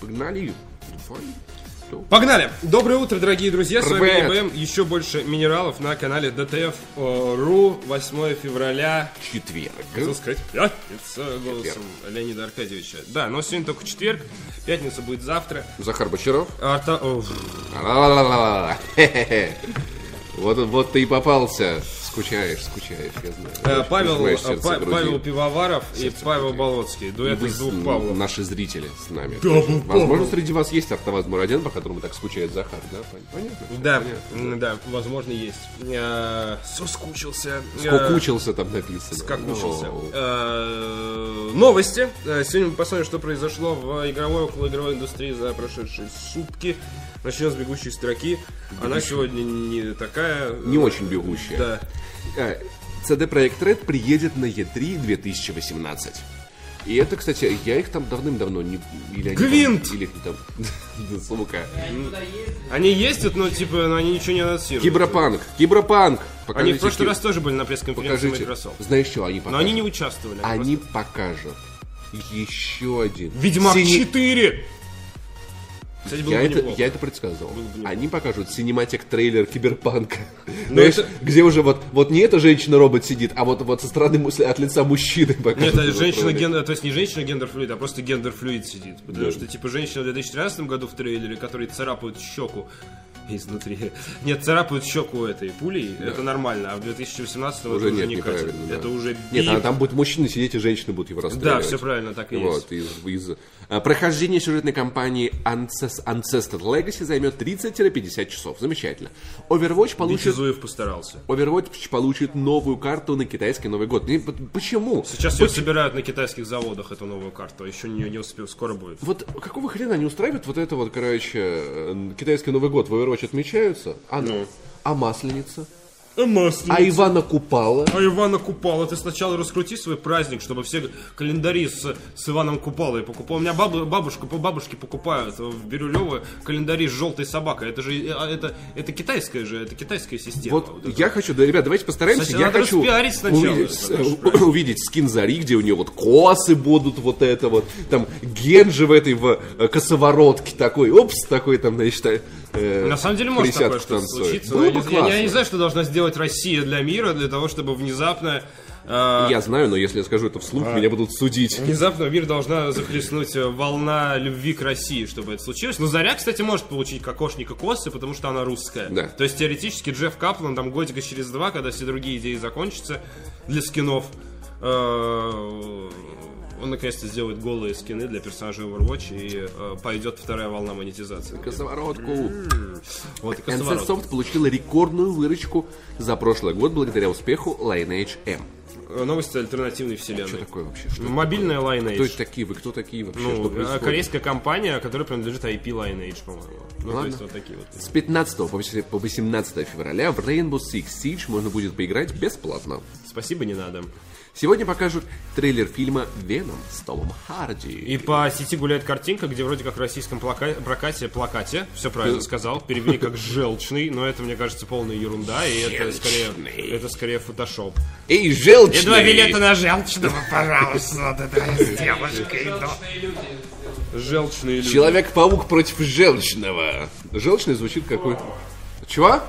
Погнали. Погнали! Доброе утро, дорогие друзья, с вами Привет. ЕБМ. Еще больше минералов на канале ДТФ.ру. 8 февраля, Четверг. хотел сказать, пятница, голосом Леонида Аркадьевича. Да, но сегодня только четверг, пятница будет завтра. Захар Бочаров. Арта... Вот, вот ты и попался. Скучаешь, скучаешь, я знаю. э, Павел, э, Па- груди. Павел Пивоваров и Павел Болоцкий. Дуэт Вы из двух Павлов. Наши зрители с нами. Да, Тоже. Павел. Возможно, среди вас есть Артовазмур-1, по которому так скучает Захар, да? Пон- Понятно. Да, Понятно. да, возможно, есть. Э, Соскучился. Э, Скукучился там написано. Скакучился. Э, Новости. Э, Сегодня мы посмотрим, что произошло в игровой околоигровой индустрии за прошедшие сутки. Начнем с бегущей строки. Она сегодня не такая. Не очень бегущая. Да. Э, CD Projekt Red приедет на E3 2018. И это, кстати, я их там давным-давно не... Или они там- Гвинт! или их там... Да, сука. Они ездят, но типа, но они ничего не анонсируют. Киберпанк! Киберпанк! Они в прошлый киб- раз тоже были на пресс-конференции Покажите. Microsoft. Знаешь что, они покажут? Но они не участвовали. они Они покажут еще один. просто- Ведьмак Сине- 4! Кстати, Я это, неплохо. я это предсказывал. Они покажут cinematic трейлер Киберпанка. Знаешь, это- где уже вот, вот не эта женщина-робот сидит, а вот, вот со стороны от лица мужчины покажут. Нет, это женщина гендер, то есть не женщина gender fluid, а просто gender fluid сидит. Потому что типа женщина в 2013 году в трейлере, которые царапают щеку изнутри. Нет, царапают щеку этой пулей, это нормально, а в 2018 Уже это уже нет, не катит. неправильно, да. Это уже Нет, бип. а там будет мужчина сидеть, и женщины будут его Да, расстреливать. все правильно, так и есть. Вот, из, из- а, прохождение сюжетной кампании Ancest- Ancestor Legacy займет 30-50 часов. Замечательно. Overwatch получит, Витязуев постарался. Overwatch получит новую карту на китайский Новый год. Не, Почему? Сейчас ее собирают на китайских заводах, эту новую карту. Еще не, не успел, скоро будет. Вот какого хрена не устраивает вот это вот, короче, э, китайский Новый год в Overwatch отмечаются? А, Ну. а Масленица? А масленица? А Ивана Купала? А Ивана Купала, ты сначала раскрути свой праздник, чтобы все календари с, с Иваном Купалой покупал. У меня бабу- бабушка, по бабушке покупают в Бирюлево календари с желтой собакой. Это же а, это, это китайская же, это китайская система. Вот Вот это. я хочу, да, ребят, давайте постараемся. Кстати, я хочу сначала увидеть, это, э, увидеть скин Зари, где у нее вот косы будут, вот это вот, там Генджи в этой в э, косоворотке такой, опс, такой там, значит, э, На самом деле может такое что танцует. случиться. Было я, бы не, я не- я не знаю, что должна сделать Россия для мира, для того, чтобы внезапно... э, Я знаю, но если я скажу это вслух, А. меня будут судить. Внезапно в мир должна захлестнуть э, волна любви к России, чтобы это случилось. Но Заря, кстати, может получить кокошника косы, потому что она русская. Да. То есть теоретически Джефф Каплан там годика через два, когда все другие идеи закончатся для скинов, э, он наконец-то сделает голые скины для персонажей Overwatch и э, пойдет вторая волна монетизации. Косоворотку. Вот и NC. Soft получила рекордную выручку за прошлый год благодаря успеху Lineage M. Э, Новости альтернативной Что вселенной. такое вообще? Что Мобильная такое? Lineage. Кто это такие? Вы кто такие вообще? Ну, что э, корейская компания, которая принадлежит IP Lineage, по-моему. Ну, то Ладно. есть вот такие вот. С 15 по 18 по 18 февраля в Rainbow Six Siege можно будет поиграть бесплатно. Спасибо, не надо. Сегодня покажут трейлер фильма «Веном» с Томом Харди. И по сети гуляет картинка, где вроде как в российском плака- прокате, плакате, все правильно сказал, перевели как желчный, но это, мне кажется, полная ерунда, и это скорее, это скорее фотошоп. Эй, желчный! И два билета на желчного, пожалуйста, вот это с девушкой. Желчные люди. Человек-паук против желчного. Желчный звучит какой... Чего?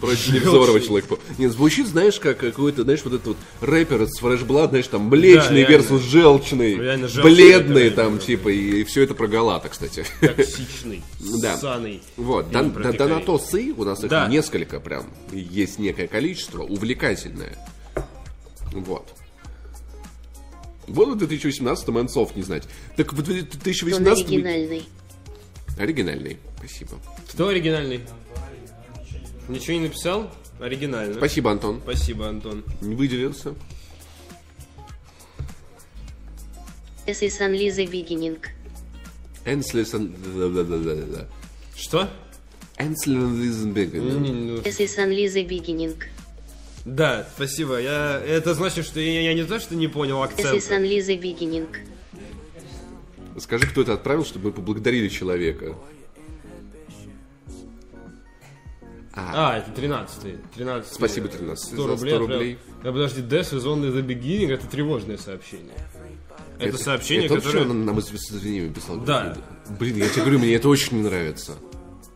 Против Невзорова человек Нет, звучит, знаешь, как какой-то, знаешь, вот этот вот рэпер из Фрэшблад, знаешь, там, млечный реально. versus желчный, Реально желчный бледный там, да. типа, и, все это про Галата, кстати. Токсичный, Да. ссаный. Вот, И да- пикарей. донатосы, у нас их Да. несколько прям, и есть некое количество, увлекательное. Вот. Вот в 2018 Мэнсов не знать. Так в Он 2018 оригинальный. Оригинальный. Спасибо. Кто оригинальный? Ничего не написал? Оригинально. Спасибо, Антон. Спасибо, Антон. Не выделился. С и Сан Лиза Бигининг. Энслисон... да-да-да-да-да. Что? Энслисон... Не, ну, С и Сан Лиза Бигининг. Да, спасибо. Я, это значит, что я, я не то, что не понял С и акцент. Сан Лиза Бигининг. Скажи, кто это отправил, чтобы мы поблагодарили человека. А, это 13 13 Спасибо, 13 100 за рублей. 100 отправил. рублей. А, подожди, Death is only the beginning, это тревожное сообщение. Это, сообщение, это которое... он нам из извинения писал. Да. Блин, я тебе говорю, мне это очень не нравится.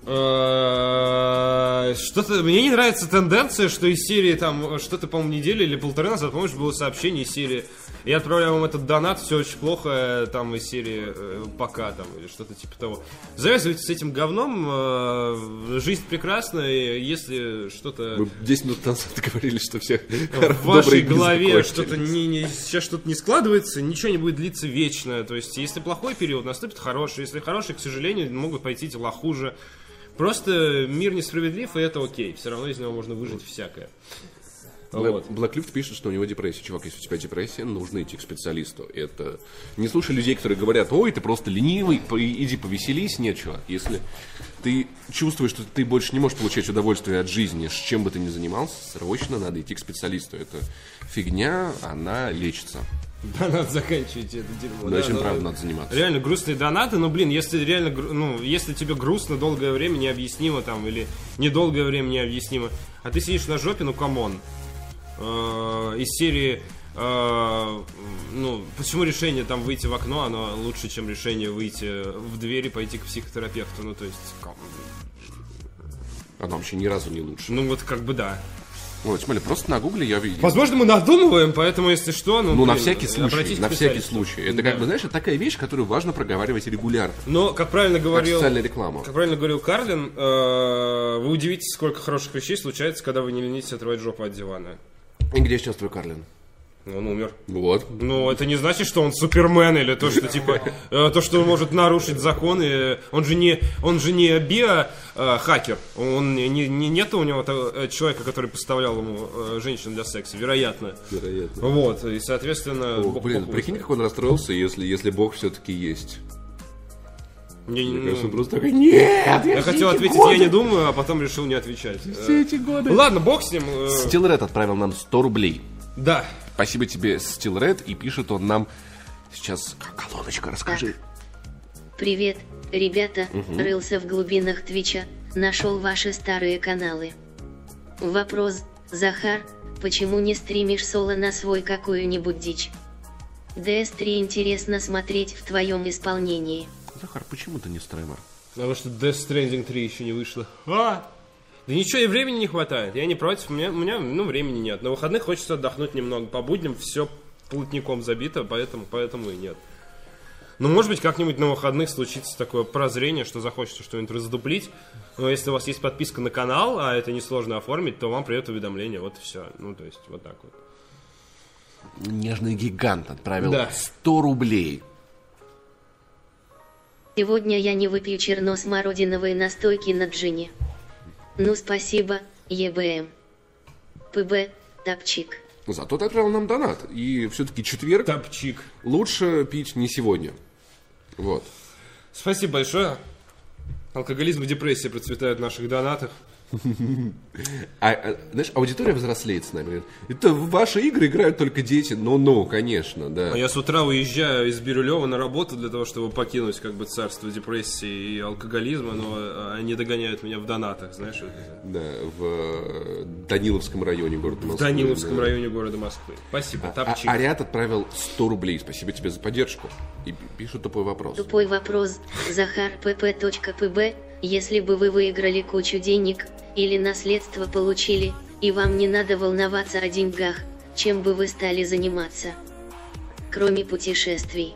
Э, Что-то мне не нравится тенденция, что из серии там что-то, по-моему, недели или полторы назад, помнишь, было сообщение из серии Я отправляю вам этот донат, все очень плохо, э, там из серии э, пока там или что-то типа того. Завязывайте с этим говном, э, жизнь прекрасна, и если что-то Мы 10 минут назад говорили, что все в вашей голове что-то не, не- сейчас что-то не складывается, ничего не будет длиться вечно. То есть, если плохой период, наступит хороший. Если хороший, к сожалению, могут пойти дела хуже. Просто мир несправедлив, и это окей. Все равно из него можно выжить всякое. Вот. Блэклифт пишет, что у него депрессия. Чувак, если у тебя депрессия, нужно идти к специалисту. Это не слушай людей, которые говорят, ой, ты просто ленивый, иди повеселись, нет, чувак. Если ты чувствуешь, что ты больше не можешь получать удовольствие от жизни, с чем бы ты ни занимался, срочно надо идти к специалисту. Это фигня, она лечится. Донат, заканчивайте это дерьмо. Но этим, ну, правда, надо заниматься. Реально грустные донаты, но, блин, если реально, ну, если тебе грустно долгое время необъяснимо там, или недолгое время необъяснимо, а ты сидишь на жопе, ну, come on. Э, Из серии, э, ну, почему решение там выйти в окно, оно лучше, чем решение выйти в дверь и пойти к психотерапевту, ну, то есть, Она вообще ни разу не лучше. ну, вот как бы да. Вот, смотри, просто на гугле я видел. Возможно, мы надумываем, поэтому, если что, ну, Ну, на блин, всякий случай, на всякий случай. Это, как бы, знаешь, это такая вещь, которую важно проговаривать регулярно. Но, как правильно Как говорил... социальная реклама. Как правильно говорил Карлин, э, вы удивитесь, сколько хороших вещей случается, когда вы не ленитесь отрывать жопу от дивана. И где сейчас твой Карлин? Он умер. Вот. Ну, это не значит, что он супермен или то, что типа э, то, что он может нарушить законы. Он же не, он же не биохакер. Он не, не, не- нет у него того, э, человека, который поставлял ему э, женщин для секса, вероятно. Вероятно. Вот, и соответственно. О, Бог- блин, Бог прикинь, как он расстроился, если, если Бог все-таки есть. Не- Мне ну, кажется, он просто такой, нет! я хотел все эти ответить, годы, я не думаю, а потом решил не отвечать. Все эти годы. Ладно, бог с ним. э, Стилред отправил нам 100 рублей. Да. Спасибо тебе, Стилред, и пишет он нам... Сейчас, колоночка, расскажи. Привет, ребята, рылся в глубинах Твича, нашел ваши старые каналы. Вопрос, Захар, почему не стримишь соло на свой какую-нибудь дичь? DS3 интересно смотреть в твоем исполнении. Захар, почему ты не стример? Потому что Death Stranding 3 еще не вышло. А! Да ничего, и времени не хватает. Я не против, у меня, у меня ну, времени нет. На выходных хочется отдохнуть немного. По будням все плотником забито, поэтому, поэтому и нет. Ну, может быть, как-нибудь на выходных случится такое прозрение, что захочется что-нибудь раздуплить. Но если у вас есть подписка на канал, а это несложно оформить, то вам придет уведомление. Вот и все. Ну, то есть, вот так вот. Нежный гигант отправил Да. 100 рублей. Сегодня я не выпью черно-смородиновые настойки на джине. Ну спасибо, ЕБМ. ПБ, топчик. Зато ты отправил нам донат. И все-таки четверг Топчик. лучше пить не сегодня. Вот. Спасибо большое. Алкоголизм и депрессия процветают в наших донатах. А, а, знаешь, аудитория взрослеет с нами. Говорит, Это в ваши игры играют только дети. Ну-ну, конечно, да. А я с утра уезжаю из Бирюлева на работу для того, чтобы покинуть как бы царство депрессии и алкоголизма, но они догоняют меня в донатах, знаешь. вот. Да, в э, Даниловском районе города В Москвы. Даниловском да. районе города Москвы. Спасибо, А, топчик. Ариат отправил 100 рублей. Спасибо тебе за поддержку. И пи- пишет тупой вопрос. Тупой вопрос, Захар pp.pb, если бы вы выиграли кучу денег, или наследство получили, и вам не надо волноваться о деньгах, чем бы вы стали заниматься? Кроме путешествий.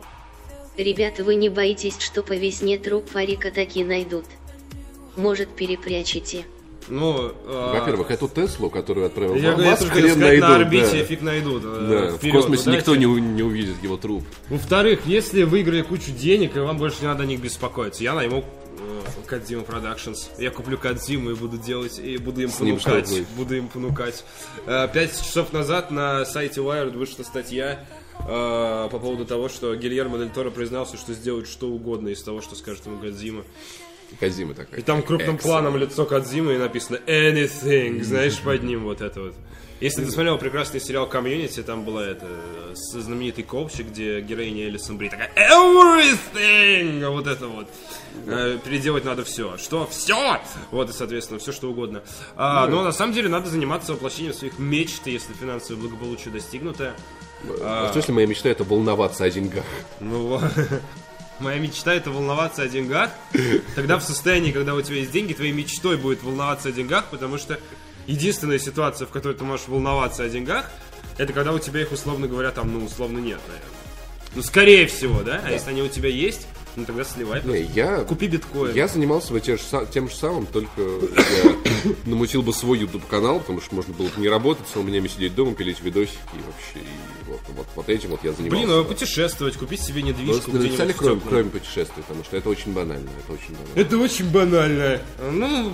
Ребята вы не боитесь, что по весне труп Фарика таки найдут? Может перепрячете? Ну, а, Во-первых, эту Теслу, которую отправил я, тоже хотел хрен сказать, на найдут, орбите да. фиг найдут. э, Да, в космосе удачи. никто не, не увидит его труп. Во-вторых, если выиграли кучу денег, и вам больше не надо о них беспокоиться, я найму Кадзима Productions. Я куплю Кадзиму и буду делать, и буду им С понукать. Буду им понукать. Э, Пять часов назад на сайте Wired вышла статья э, по поводу того, что Гильермо Дель Торо признался, что сделает что угодно из того, что скажет ему Кадзима. Казима такая. И там крупным Excellent. планом лицо Кадзимы и написано anything, знаешь, под ним вот это вот. Если ты смотрел прекрасный сериал Комьюнити, там была это знаменитый коучик, где героиня Элисон Бри такая everything, А вот это вот. Э, переделать надо все. Что? Все! Вот и, соответственно, все что угодно. А, но на самом деле надо заниматься воплощением своих мечт, если финансовое благополучие достигнуто. А... В смысле, моя мечта это волноваться о деньгах. Ну, моя мечта это волноваться о деньгах. Тогда в состоянии, когда у тебя есть деньги, твоей мечтой будет волноваться о деньгах, потому что единственная ситуация, в которой ты можешь волноваться о деньгах, это когда у тебя их, условно говоря, там, ну, условно нет, наверное. Ну, скорее всего, да? А если они у тебя есть, ну тогда сливай. Не, я, Купи биткоин. Я занимался бы те же, тем же самым, только я намутил бы свой YouTube канал, потому что можно было бы не работать, с меня сидеть дома, пилить видосики и вообще. И вот, вот, вот этим вот я занимался. Блин, ну путешествовать, купить себе недвижку. Просто написали кроме, кроме путешествий, потому что это очень банально. Это очень банально. Это очень банально. Ну,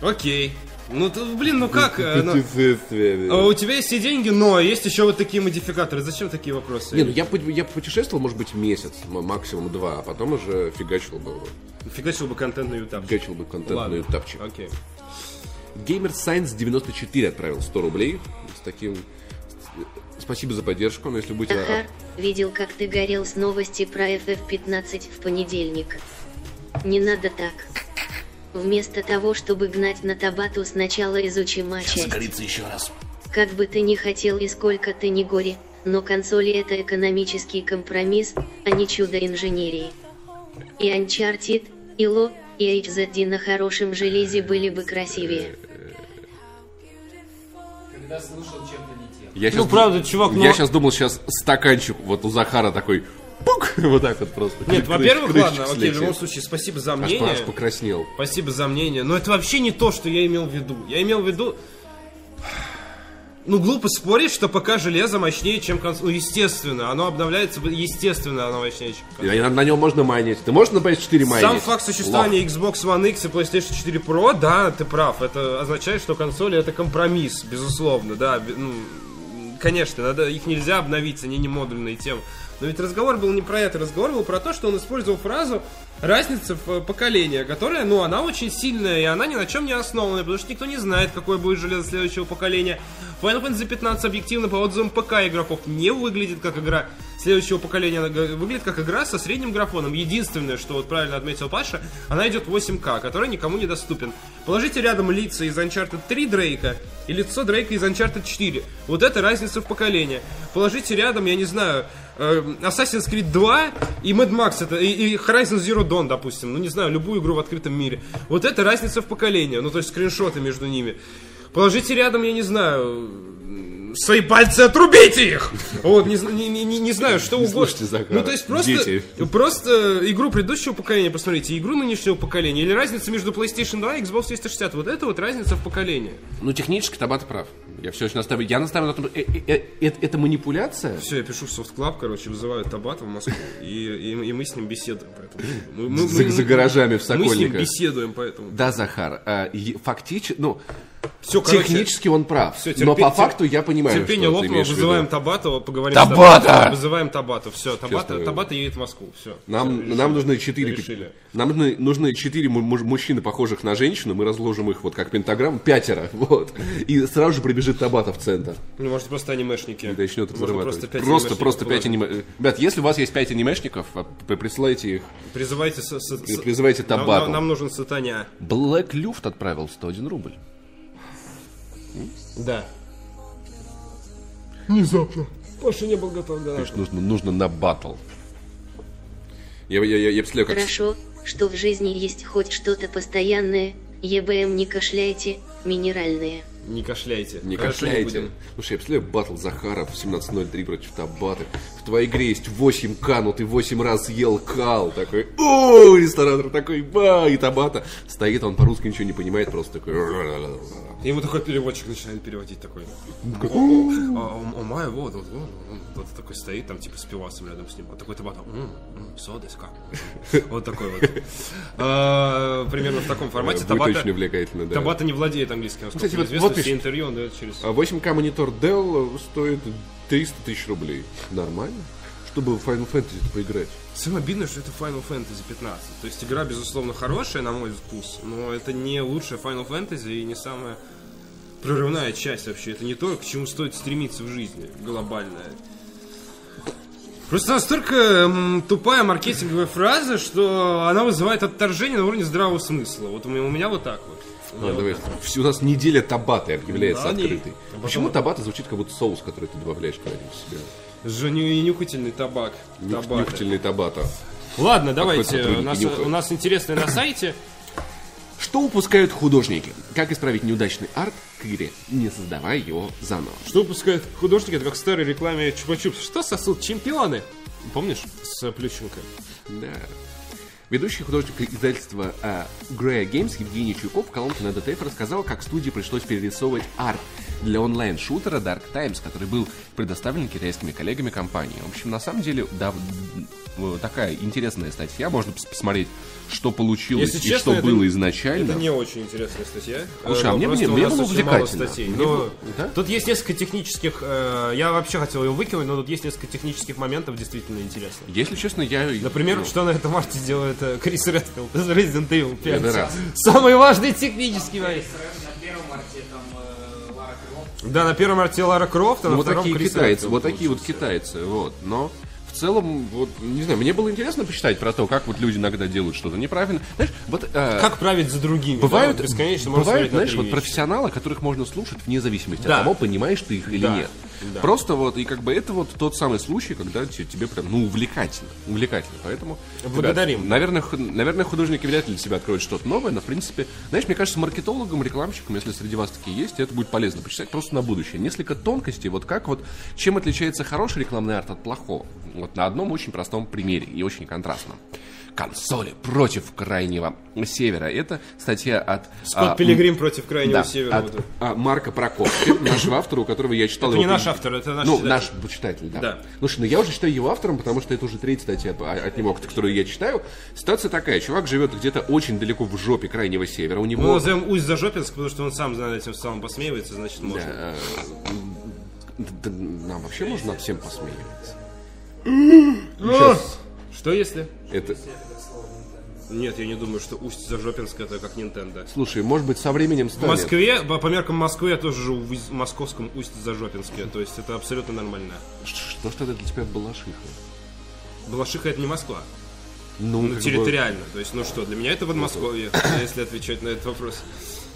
окей. Ну, ты, блин, ну как? э, ну, а у тебя есть все деньги, но есть еще вот такие модификаторы. Зачем такие вопросы? Не, ну я, я путешествовал, может быть, месяц, максимум два, а потом уже фигачил бы, Фигачил бы контент на ютубчик. фигачил бы контент Ладно. на ютубчик. Окей. Gamer Science 94 отправил 100 рублей с таким... Спасибо за поддержку, но если будете... Захар, видел, как ты горел с новости про FF15 в понедельник. Не надо так. Вместо того, чтобы гнать на Табату, сначала изучи матчасть. еще раз. Как бы ты ни хотел и сколько ты ни гори, но консоли это экономический компромисс, а не чудо инженерии. И Uncharted, и Lo, и HZD на хорошем железе были бы красивее. Когда слушал чем-то. Я Ну, правда, чувак, но- Я сейчас думал, сейчас стаканчик вот у Захара такой... Пук! Вот так вот просто. Нет, во-первых, ладно, окей, в любом случае, спасибо за Аж, мнение. аж покраснел. Спасибо за мнение. Но это вообще не то, что я имел в виду. Я имел в виду... Ну, глупо спорить, что пока железо мощнее, чем консоль. Ну, естественно, оно обновляется, естественно, оно мощнее, чем консоль. И на, на нем можно майнить. Ты можешь на PS4 майнить? Сам факт существования Xbox One X и PlayStation 4 Pro, да, ты прав. Это означает, что консоли это компромисс, безусловно, да. ну, конечно, надо, их нельзя обновить, они не модульные темы. Но ведь разговор был не про это, разговор был про то, что он использовал фразу разница в э, поколения, которая, ну, она очень сильная, и она ни на чем не основана, потому что никто не знает, какое будет железо следующего поколения. Final Fantasy 15 объективно по отзывам ПК игроков не выглядит как игра следующего поколения, она выглядит как игра со средним графоном. Единственное, что вот правильно отметил Паша, она идет 8К, который никому не доступен. Положите рядом лица из Uncharted 3 Дрейка и лицо Дрейка из Uncharted 4. Вот это разница в поколении. Положите рядом, я не знаю, Assassin's Creed 2 и Mad Max это, и, и Horizon Zero Dawn, допустим. Ну, не знаю, любую игру в открытом мире. Вот это разница в поколении. Ну, то есть скриншоты между ними. Положите рядом, я не знаю, свои пальцы отрубите их! Вот, не, не, не, не- не знаю, что угодно. слушайте. Ну, то есть просто, Дети. просто игру предыдущего поколения посмотрите, игру нынешнего поколения, или разница между PlayStation 2 и Xbox 360. Вот это вот разница в поколении. Ну, технически Табата прав. Я все очень настаиваю. Я настаиваю на том, э, э, э, это манипуляция? Все, я пишу в Club, короче, вызываю Табата в Москву, и, и, и мы с ним беседуем по этому. Мы- мы- За, мы- за гаражами в Мы с ним Сокольниках. беседуем по этому. Да, Захар, фактически, ну, Все, короче, технически он прав. всё, но терпе- по факту я понимаю, терпение что лопнуло, вызываем Табатова, поговорим Табата! с Табатом. Вызываем Табата, все, Табата, Табата едет в Москву, все. Нам, нам нужны четыре, решили. нам нужны, нужны четыре му- муж- мужчины, похожих на женщину. Мы разложим их вот как пентаграмм, пятеро, вот. И сразу же прибежит Табата в центр. Ну, может, просто анимешники. И начнет зарабатывать. просто пять Просто, анимешников просто пять положить. аниме... Ребят, если у вас есть пять анимешников, а, присылайте их. Призывайте... с- с- призывайте нам, Табату. нам- нам нужен сатаня. Black Luft отправил 101 рубль. Да. Внезапно. Паша не был готов к Конечно, нужно, нужно на батл. Я, я, я, я представляю, как... Хорошо, что в жизни есть хоть что-то постоянное, ЕБМ не кашляйте, минеральные. Не кашляйте. Не Хорошо, кашляйте. будем. Слушай, я представляю батл Захара в 17.03 против Табаты. В твоей игре есть 8К, но ты 8 раз ел кал. Такой, о, ресторатор такой, ба, и Табата. Стоит, он по-русски ничего не понимает, просто такой... И ему такой переводчик начинает переводить такой. О, о, о, май, вот, вот, вот, такой стоит, там типа с пивасом рядом с ним. Вот такой табата. Содеска. Вот такой вот. А, Примерно в таком формате. Будет Табата- очень увлекательно, да. Табата не владеет английским. насколько Кстати, вот- известно, все интервью он дает через... А 8К монитор Dell стоит 300 тысяч рублей. Нормально? Чтобы в Final Fantasy поиграть. Самое обидное, что это Final Fantasy 15. То есть игра, безусловно, хорошая, на мой вкус, но это не лучшая Final Fantasy и не самая прорывная часть вообще. Это не то, к чему стоит стремиться в жизни, глобальная. Просто настолько м, тупая маркетинговая фраза, что она вызывает отторжение на уровне здравого смысла. Вот у меня, у меня вот так вот. А, давай. У нас неделя табаты объявляется Да, они- открытой. а Почему табата звучит как будто соус, который ты добавляешь когда-нибудь в себя? Женю и нюхательный табак. Нюх-. Нюхательный табата. Ладно, давайте. У нас, нюхают. у нас интересное на сайте. Что упускают художники? Как исправить неудачный арт к игре, не создавая его заново? Что выпускают художники, это как в старой рекламе Чупа-Чупс. Что сосут чемпионы? Помнишь? С Плющенко. Да. Ведущий художник издательства а, Grey Games Евгений Чуйков в колонке на DTF рассказал, как студии пришлось перерисовывать арт для онлайн-шутера Dark Times, который был предоставлен китайскими коллегами компании. В общем, на самом деле, да, м, такая интересная статья. Можно пос- посмотреть, что получилось Если и честно, что это- было изначально. Это не очень интересная статья. Слушай, Э, а но мне- мне- мне было увлекательно. статей. Мне Но было- да? Тут есть несколько технических... э, я вообще хотел ее выкинуть, но тут есть несколько технических моментов действительно интересных. Если честно, я... Например, ну, что на этом арте делает э, Крис Редфилд из Resident Evil 5. Это раз. Самый важный технический момент. На первом арте там э. Да, на первом арте Лара Крофт, а Ну, на вот втором такие Крис китайцы, вот такие вот китайцы, вот. Но в целом, вот, не знаю, мне было интересно почитать про то, как вот люди иногда делают что-то неправильно. Знаешь, вот... э, Как править за другими? Бывают, да, вот бесконечно бывают знаешь, вот вещи. профессионалы, которых можно слушать вне зависимости Да. от того, понимаешь ты их или Да. нет. Да. Просто вот, и как бы это вот тот самый случай, когда те- тебе прям, ну, увлекательно. Увлекательно. Поэтому... Благодарим. ребят, наверное, наверное, художники вряд ли для себя откроют что-то новое, но, в принципе, знаешь, мне кажется, маркетологам, рекламщикам, если среди вас такие есть, это будет полезно почитать просто на будущее. Несколько тонкостей, вот как вот, чем отличается хороший рекламный арт от плохого. Вот на одном очень простом примере и очень контрастном. Консоли против крайнего севера. Это статья от... Скотт а, Пилигрим против Крайнего да, Севера. от вот. а, Марка Прокопки, нашего автора, у которого я читал Это его не наш автор, это наш Ну, читатель. наш читатель, да. Да. Слушай, ну я уже считаю его автором, потому что это уже третья статья по- от него, которую я читаю. Ситуация такая, чувак живет где-то очень далеко в жопе крайнего севера, у Мы него... назовем Усть Зажопинск, потому что он сам над этим самым посмеивается, значит можно. э, д- д- Нам вообще можно над всем посмеиваться. Сейчас. Что если? Это... Нет, я не думаю, что Усть Зажопинск это как Nintendo. Слушай, может быть, со временем В станет. Москве, по, по меркам Москвы, я тоже живу в Усть- московском Усть-Зажопинске. То есть это абсолютно нормально. Что ж тогда для тебя Балашиха? Балашиха это не Москва. Ну, Ну, как бы- территориально. То есть, ну что, для меня это Подмосковье, если отвечать на этот вопрос.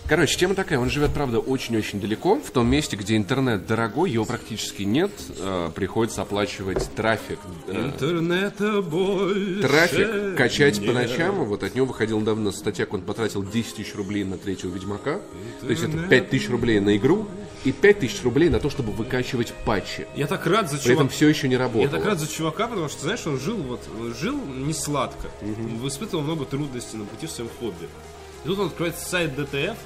Короче, тема такая, он живет, правда, очень-очень далеко, в том месте, где интернет дорогой, его практически нет, э, приходится оплачивать трафик. э, Интернета больше Трафик качать по нет. ночам. Вот от него выходила недавно статья, как он потратил 10 тысяч рублей на третьего Ведьмака. То есть это 5 тысяч рублей на игру и 5 тысяч рублей на то, чтобы выкачивать патчи. Я так рад за При этом чувака. все еще не Я работало. так рад за чувака, потому что, знаешь, он жил вот, жил не сладко. Он испытывал много трудностей на пути в своем хобби. И тут он открывает сайт DTF,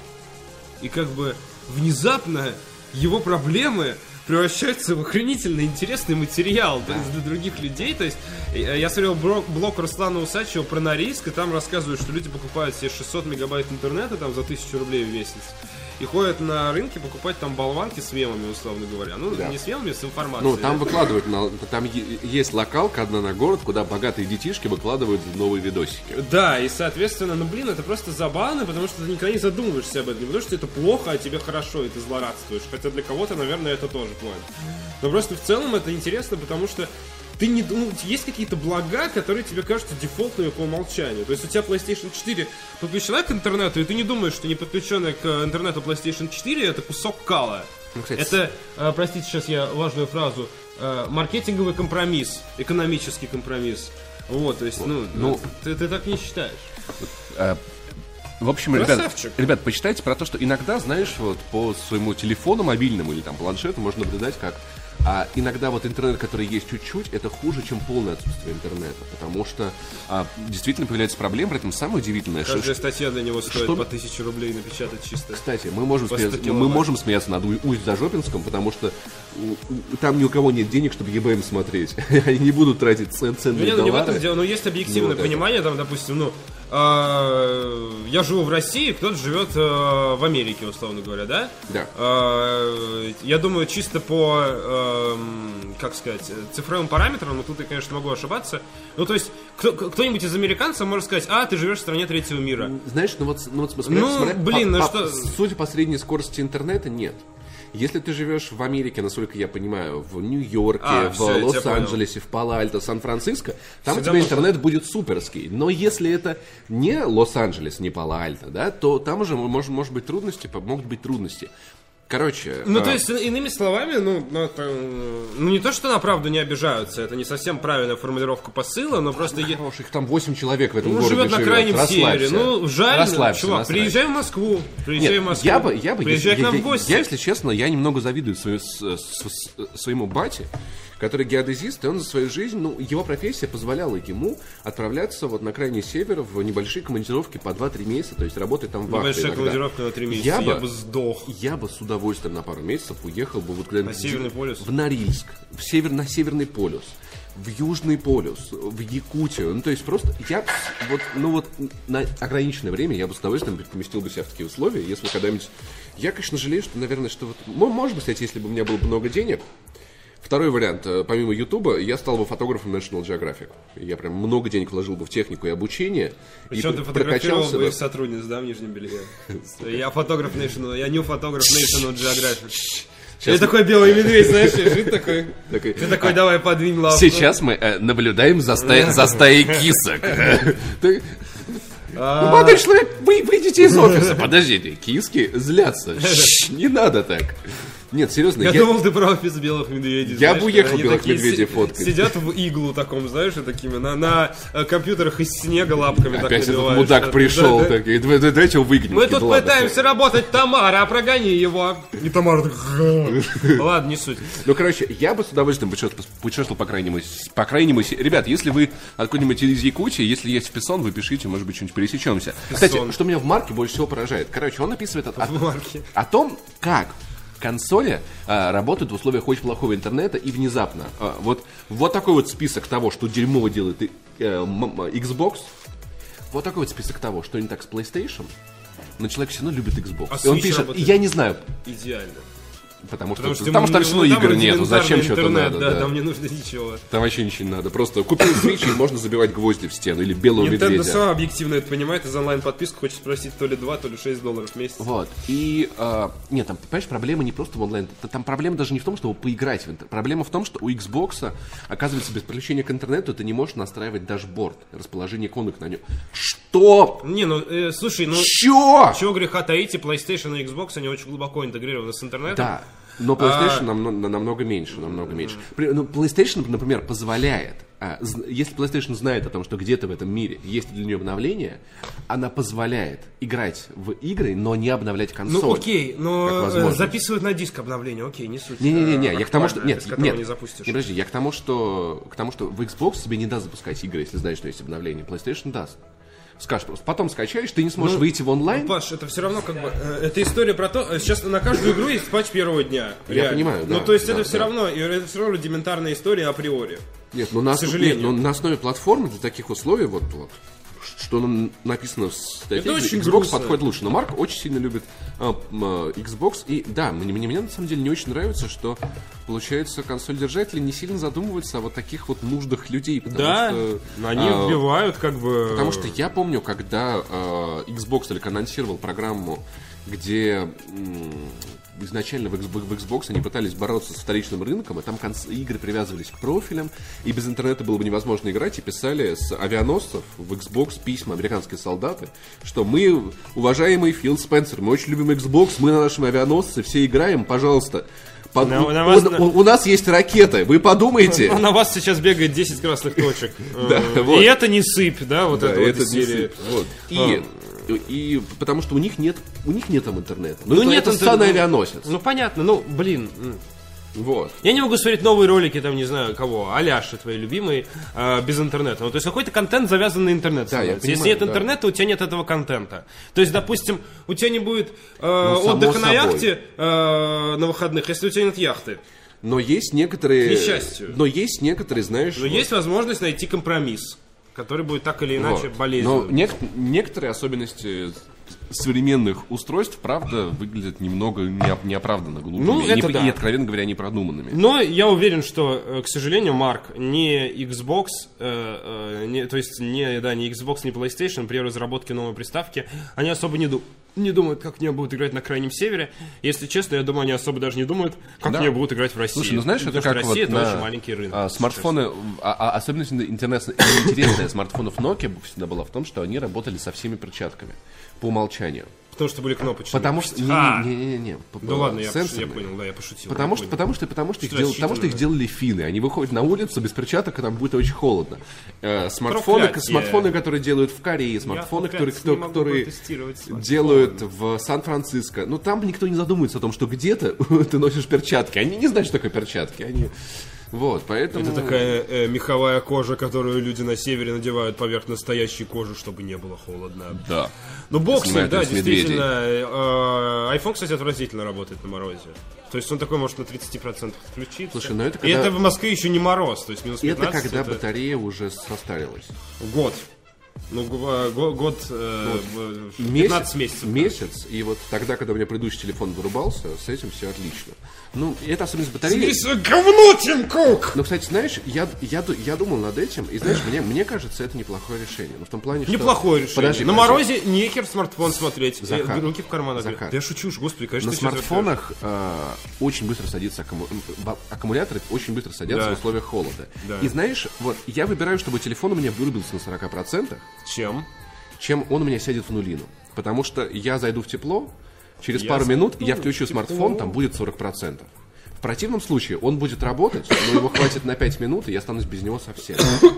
и как бы внезапно его проблемы превращаются в охренительно интересный материал то для других людей. То есть э, я смотрел блог, блог Руслана Усачева про Норильск, и там рассказывают, что люди покупают себе 600 мегабайт интернета там за 1000 рублей в месяц. И ходят на рынке покупать там болванки с мемами, условно говоря. Ну, Да. не с мемами, с информацией. Ну, там выкладывают, на- там есть локалка одна на город, куда богатые детишки выкладывают новые видосики. Да, и соответственно, ну блин, это просто забавно, потому что ты никогда не задумываешься об этом. Не потому что это плохо, а тебе хорошо, и ты злорадствуешь. Хотя для кого-то, наверное, это тоже плохо. Но просто в целом это интересно, потому что ты не ну, есть какие-то блага, которые тебе кажутся дефолтными по умолчанию. То есть у тебя PlayStation 4 подключена к интернету, и ты не думаешь, что не подключенная к интернету PlayStation 4 это кусок кала. Ну, кстати, это, э, простите, сейчас я важную фразу, э, маркетинговый компромисс, экономический компромисс. Вот, то есть, ну, Ну, ты, ты так не считаешь. В общем, ребят, ребят, почитайте про то, что иногда, знаешь, вот по своему телефону мобильному или там планшету можно наблюдать, как а, иногда вот интернет, который есть чуть-чуть, это хуже, чем полное отсутствие интернета. Потому что а, действительно появляется проблема, при этом самое удивительное, что, Каждая статья для него стоит что- по 1000 рублей напечатать чисто. Кстати, мы можем, По 100 смеяться, мы можем смеяться над У- Усть-Зажопинском, потому что там ни у кого нет денег, чтобы ЕБМ смотреть. Они не будут тратить цен, Ну, ценные не, ну, не в этом дело, но есть объективное Ну, это. понимание, там, допустим, ну, а, я живу в России, кто-то живет а, в Америке, условно говоря, да? Да. А, я думаю, чисто по, эм, как сказать, цифровым параметрам, ну тут я, конечно, могу ошибаться. Ну, то есть, кто- кто-нибудь из американцев может сказать, а, ты живешь в стране третьего мира. Знаешь, ну вот, ну вот смотря- Ну, смотря- блин, по- ну по- что- Судя по средней скорости интернета, нет. Если ты живешь в Америке, насколько я понимаю, в Нью-Йорке, А, в Лос-Анджелесе, в Пало-Альто, Сан-Франциско, там у Всегда тебя можно- интернет будет суперский. Но если это не Лос-Анджелес, не Пало-Альто, да, то там уже может, может быть трудности, могут быть трудности. Короче, Ну, а, то есть, иными словами, ну, ну, это, ну, не то, что на правду не обижаются, это не совсем правильная формулировка посыла, но просто... е- хорош, их там 8 человек в этом Ну, городе живет на крайнем севере. Расслабься. Ну, жаль, Расслабься, чувак, расслабься. приезжай в Москву. Приезжай Нет, в Москву. я бы, я бы, Приезжай я, к нам я- в гости. я, если честно, я немного завидую свою- с- с- с- своему бате, который геодезист, и он за свою жизнь, ну, его профессия позволяла ему отправляться вот на крайний север в небольшие командировки по 2-3 месяца, то есть работать там вахтой Небольшая иногда. командировка на три месяца, Я я, бы- бы сдох. Я бы с удовольствием на пару месяцев уехал бы вот куда-нибудь На Северный полюс? в Норильск, в север, на Северный полюс, в Южный полюс, в Якутию. Ну, то есть просто я вот, ну вот на ограниченное время я бы с удовольствием поместил бы себя в такие условия, если когда-нибудь... Я, конечно, жалею, что, наверное, что вот... мо- Может быть, кстати, если бы у меня было бы много денег, Второй вариант. э, Помимо Ютуба, я стал бы фотографом National Geographic. Я прям много денег вложил бы в технику и обучение. Причем и ты фотографировал бы их сотрудниц, да, в Нижнем Белье? Я фотограф National, я не фотограф National Geographic. Я такой белый медведь, знаешь, лежит такой. Такой, Ты такой, давай, подвинь лапу. Сейчас мы э, наблюдаем за, ста- за стаей кисок. А. Ну, Молодой человек, вы выйдете из офиса. Подождите, киски злятся. Не надо так. Нет, серьезно, Я я- думал, ты про офис белых медведей. Я знаешь, бы уехал белых медведей фоткать. Сидят в иглу таком, знаешь, и такими, на, на э, компьютерах из снега лапками так Опять этот набиваешь. мудак Да, пришел, да, так, «Да- да- давайте его выгоним. Мы тут «Да ладно, пытаемся работать, Тамара, прогони его. И Тамара Ладно, не суть. Ну, короче, я бы с удовольствием путешествовал, по крайнему, с- по крайнему, се- ребят, если вы откуда-нибудь из Якутии, если есть Писон, вы пишите, может быть, что-нибудь пересечемся. Кстати, что меня в марке больше всего поражает, короче, он описывает о, о- марке. о том, как консоли а, работают в условиях очень плохого интернета и внезапно. а, вот, вот такой вот список того, что дерьмово делает и- э, Xbox, вот такой вот список того, что не так с PlayStation, но человек все равно любит Xbox. А и он пишет, работает? я не знаю, Идеально. Потому что, Потому что, потому что там все равно игр нету, зачем что-то надо. Да, да. там не нужно ничего. Там вообще ничего не надо. Просто купил свечи, и можно забивать гвозди в стену. Или белого Nintendo медведя. сам объективно это понимает, из онлайн-подписку хочет спросить то ли 2, то ли 6 долларов в месяц. Вот. И, а, нет, там, понимаешь, проблема не просто в онлайн. Там проблема даже не в том, чтобы поиграть в интернет. Проблема в том, что у Xbox, оказывается, без подключения к интернету ты не можешь настраивать дашборд, расположение иконок на нем. Что? Не, ну, э, слушай, ну, Чё? чего греха таить, и PlayStation и Xbox, они очень глубоко интегрированы с интернетом. Да. Но PlayStation намно- на- намного меньше, намного меньше. Ну, PlayStation, например, позволяет, а, если PlayStation знает о том, что где-то в этом мире есть для нее обновление, она позволяет играть в игры, но не обновлять консоль. Ну окей, но э, записывают на диск обновление, окей, не суть. Не-не-не, э, я к тому, что... Нет, нет, не запустишь. не, подожди, я к тому, что, к тому, что в Xbox тебе не даст запускать игры, если знаешь, что есть обновление. PlayStation даст. Скажешь просто, потом скачаешь, ты не сможешь Ну, выйти в онлайн. Паш, это все равно как бы... э, это история про то... э, Сейчас на каждую игру есть патч первого дня. Я реально. понимаю, да, Ну, то есть да, это все да. равно... и Это все равно рудиментарная история априори. Нет, ну на, К сожалению. нет, ну, на основе платформы для таких условий, вот, вот что нам написано в статье, Это очень Xbox грустно. подходит лучше. Но Марк очень сильно любит а, а, Xbox. И да, мне, мне, мне на самом деле не очень нравится, что, получается, консоль-держатели не сильно задумываются о вот таких вот нуждах людей. Потому что, они а, вбивают как бы... Потому что я помню, когда э, Xbox только анонсировал программу, где изначально в Xbox, они пытались бороться с вторичным рынком, и там конц- игры привязывались к профилям, и без интернета было бы невозможно играть, и писали с авианосцев в Xbox письма американские солдаты, что мы, уважаемый Фил Спенсер, мы очень любим Xbox, мы на нашем авианосце все играем, пожалуйста. По- На- у, на вас у- у- у нас есть ракеты, вы подумайте. А на вас сейчас бегает 10 красных точек. Да, Э, вот. И это не сыпь, да, вот Да, это вот сыпь. Вот. И, А. и потому что у них нет, у них нет там интернета. Ну, это, нет интернета. странный авианосец. Ну, понятно, ну, блин. Вот. Я не могу смотреть новые ролики, там, не знаю, кого, Аляши твои любимые, э, без интернета. Ну, то есть какой-то контент завязан на интернет. Да, я становится. Если понимаю, нет да. интернета, у тебя нет этого контента. То есть, допустим, у тебя не будет э, Ну, отдыха на яхте э, на выходных, если у тебя нет яхты. Но есть некоторые... К несчастью. Но есть некоторые, знаешь... Но вот, есть возможность найти компромисс, который будет так или вот. иначе болезненным. Но нек- некоторые особенности современных устройств, правда, выглядят немного неоп- неоправданно глупыми. Ну, и, это не- да. и, откровенно говоря, непродуманными. Но я уверен, что, э, к сожалению, Марк, не Xbox, э, э, не- то есть не, да, не Xbox, не PlayStation при разработке новой приставки, они особо не, ду- не думают, как в нее будут играть на Крайнем Севере. Если честно, я думаю, они особо даже не думают, как Да. в нее будут играть в России. Слушай, ну знаешь, это Потому как Россия вот это на, очень маленький рынок. а, смартфоны, а, а особенность интересная смартфонов Nokia всегда была в том, что они работали со всеми перчатками по умолчанию. Потому что были кнопочные. Потому что... А, Не-не-не. Да ладно, я, пош- я сенсорные. понял, да, я пошутил. Потому я что, потому что, потому что, их дел- потому что их делали финны. Они выходят на улицу без перчаток, и там будет очень холодно. Э, смартфоны, Проклятие. смартфоны, которые делают в Корее, смартфоны, Я которые, не могу которые делают в Сан-Франциско. Ну, там никто не задумывается о том, что где-то ты носишь перчатки. Они не знают, что такое перчатки. Они... Вот, поэтому... Это такая э, меховая кожа, которую люди на севере надевают поверх настоящей кожи, чтобы не было холодно. Да. Ну, бог с ним, да, действительно. э, э, iPhone, кстати, отвратительно работает на морозе. То есть он такой может на 30% включиться. Слушай, ну это И когда- это в Москве еще не мороз, то есть минус 15 Это когда это батарея уже состарилась. год. Ну, г- го- год, э, в- 15 месяцев. Месяц, и вот тогда, когда у меня предыдущий телефон вырубался, с этим все отлично. Ну, это особенность батареи. Собери свое говно, Тим Кук! Но, кстати, знаешь, я, я, я думал над этим, и знаешь, мне, мне кажется, это неплохое решение. Ну, в том плане, что... Неплохое решение. Подожди, на подожди. морозе нехер смартфон смотреть. э, Захар, руки в карманах. Захар. Да я шучу, ж, господи, конечно, На смартфонах э, очень быстро садится аккуму- аккумуляторы, очень быстро садятся Да. в условиях холода. Да. И знаешь, вот я выбираю, чтобы телефон у меня вырубился на 40%, расстроишься. Чем? чем он у меня сядет в нулину. Потому что я зайду в тепло, через Я пару минут я включу смартфон, там будет 40%. В противном случае он будет работать, но его хватит на 5 минут, и я останусь без него совсем.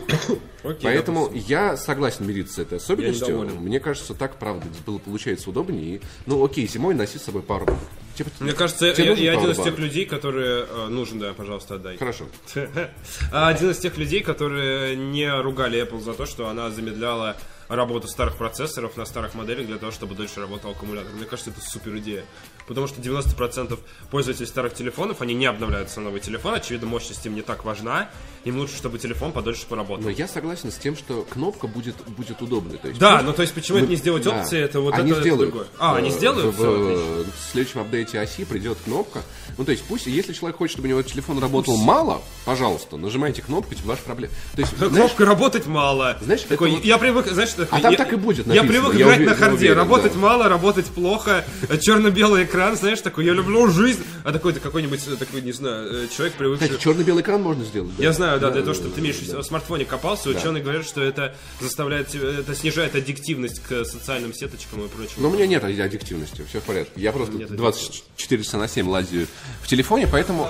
Окей, Поэтому я согласен мириться с этой особенностью. Мне кажется, так, правда, было получается удобнее. И, ну, окей, зимой носи с собой пару. Типа, Мне кажется, я, я один из тех людей, которые... э, нужен, да, пожалуйста, отдай. Хорошо. Один из тех людей, которые не ругали Apple за то, что она замедляла работу старых процессоров на старых моделях для того, чтобы дольше работал аккумулятор. Мне кажется, это супер идея. Потому что 90% пользователей старых телефонов, они не обновляются на новый телефон. Очевидно, мощность им не так важна. Им лучше, чтобы телефон подольше поработал. Но я согласен с тем, что кнопка будет, будет удобной. То есть, Да, пусть- ну то есть почему это не сделать Да. это вот они это, это сделают. другое. А, они Э, сделают? В, в- отлично. в следующем апдейте оси придет кнопка. Ну, то есть, пусть, если человек хочет, чтобы у него телефон работал мало, пожалуйста, нажимайте кнопку, типа, ваша проблема. То есть, знаешь, Кнопка работать мало. Знаешь, такой, это вот- я привык, знаешь, А там я, так и будет Я написано, привык я играть уве- на я харде, уверен, работать да. мало, работать плохо, черно-белый экран, знаешь, такой, я люблю жизнь, а такой-то какой-нибудь э, такой, не знаю, э, человек привыкший. кстати, черно-белый экран можно сделать. да? Я знаю, да, Да, для того, да, чтобы да, ты имеешь да. в смартфоне копался, ученые говорят, что это заставляет тебя, это снижает аддиктивность к социальным сеточкам и прочему. Но у меня нет аддиктивности, все в порядке. Я просто Нет 24 часа на 7 лазю в телефоне, поэтому...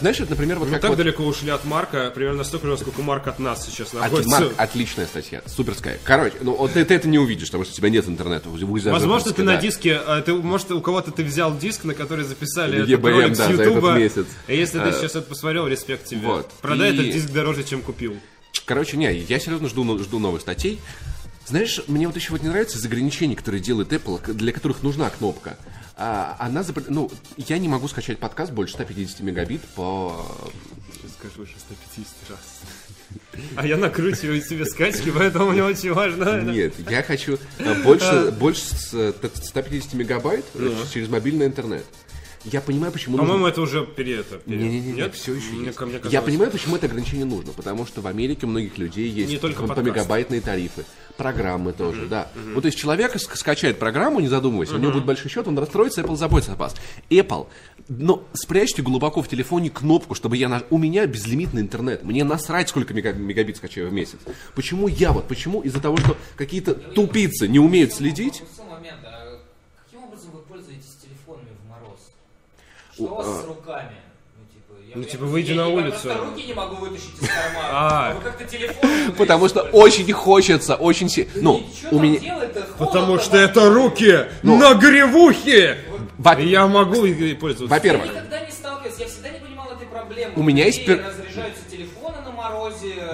Знаешь, это, например, вот Мы как так вот... далеко ушли от Марка, примерно столько же, сколько Марк от нас сейчас От- находится. Марк, отличная статья, суперская. Короче, ну вот ты, ты это не увидишь, потому что у тебя нет интернета. Возможно, ты на да. диске, а, ты, может, у кого-то ты взял диск, на который записали этот EBM, ролик с да, за Ютуба. этот если ты Э, сейчас это посмотрел, респект тебе. вот. Продай И- этот диск дороже, чем купил. Короче, не, я серьезно жду, жду новых статей. Знаешь, мне вот еще вот не нравится из ограничений, которые делает Apple, для которых нужна кнопка. А, она, запр- ну, я не могу скачать подкаст больше 150 мегабит по... Скажешь выше 150 раз. А я накручиваю себе скачки, поэтому мне очень важно. Нет, я хочу э, больше, больше с, э, т- 150 мегабайт э, через мобильный интернет. Я понимаю, почему нужно... По-моему, это уже пере это. пере- Не-не-не, Нет? все еще Мне, есть. мне Я казалось- понимаю, почему это ограничение нужно, потому что в Америке у многих людей есть Не только по, мегабайтные тарифы, программы тоже, да. Ну, то есть человек ск- скачает программу, не задумываясь, у него будет большой счет, он расстроится, Apple заботится о вас. Apple, но спрячьте глубоко в телефоне кнопку, чтобы я... наж- У меня безлимитный интернет, мне насрать, сколько мега- мегабит скачаю в месяц. Почему я вот, почему из-за того, что какие-то тупицы не умеют следить, а каким образом вы пользуетесь телефонами в мороз? Что у вас с руками? Ну, типа, я, Ну, я- типа, выйди я на я улицу. просто руки не могу вытащить из кармана. А. А вы как-то телефон... потому что очень хочется, очень... си- Ну, у меня... Потому что это руки Ну. на гревухе! Я могу пользоваться. Во-первых, Я никогда не сталкивался, я всегда не понимал этой проблемы. У меня есть разряжаются.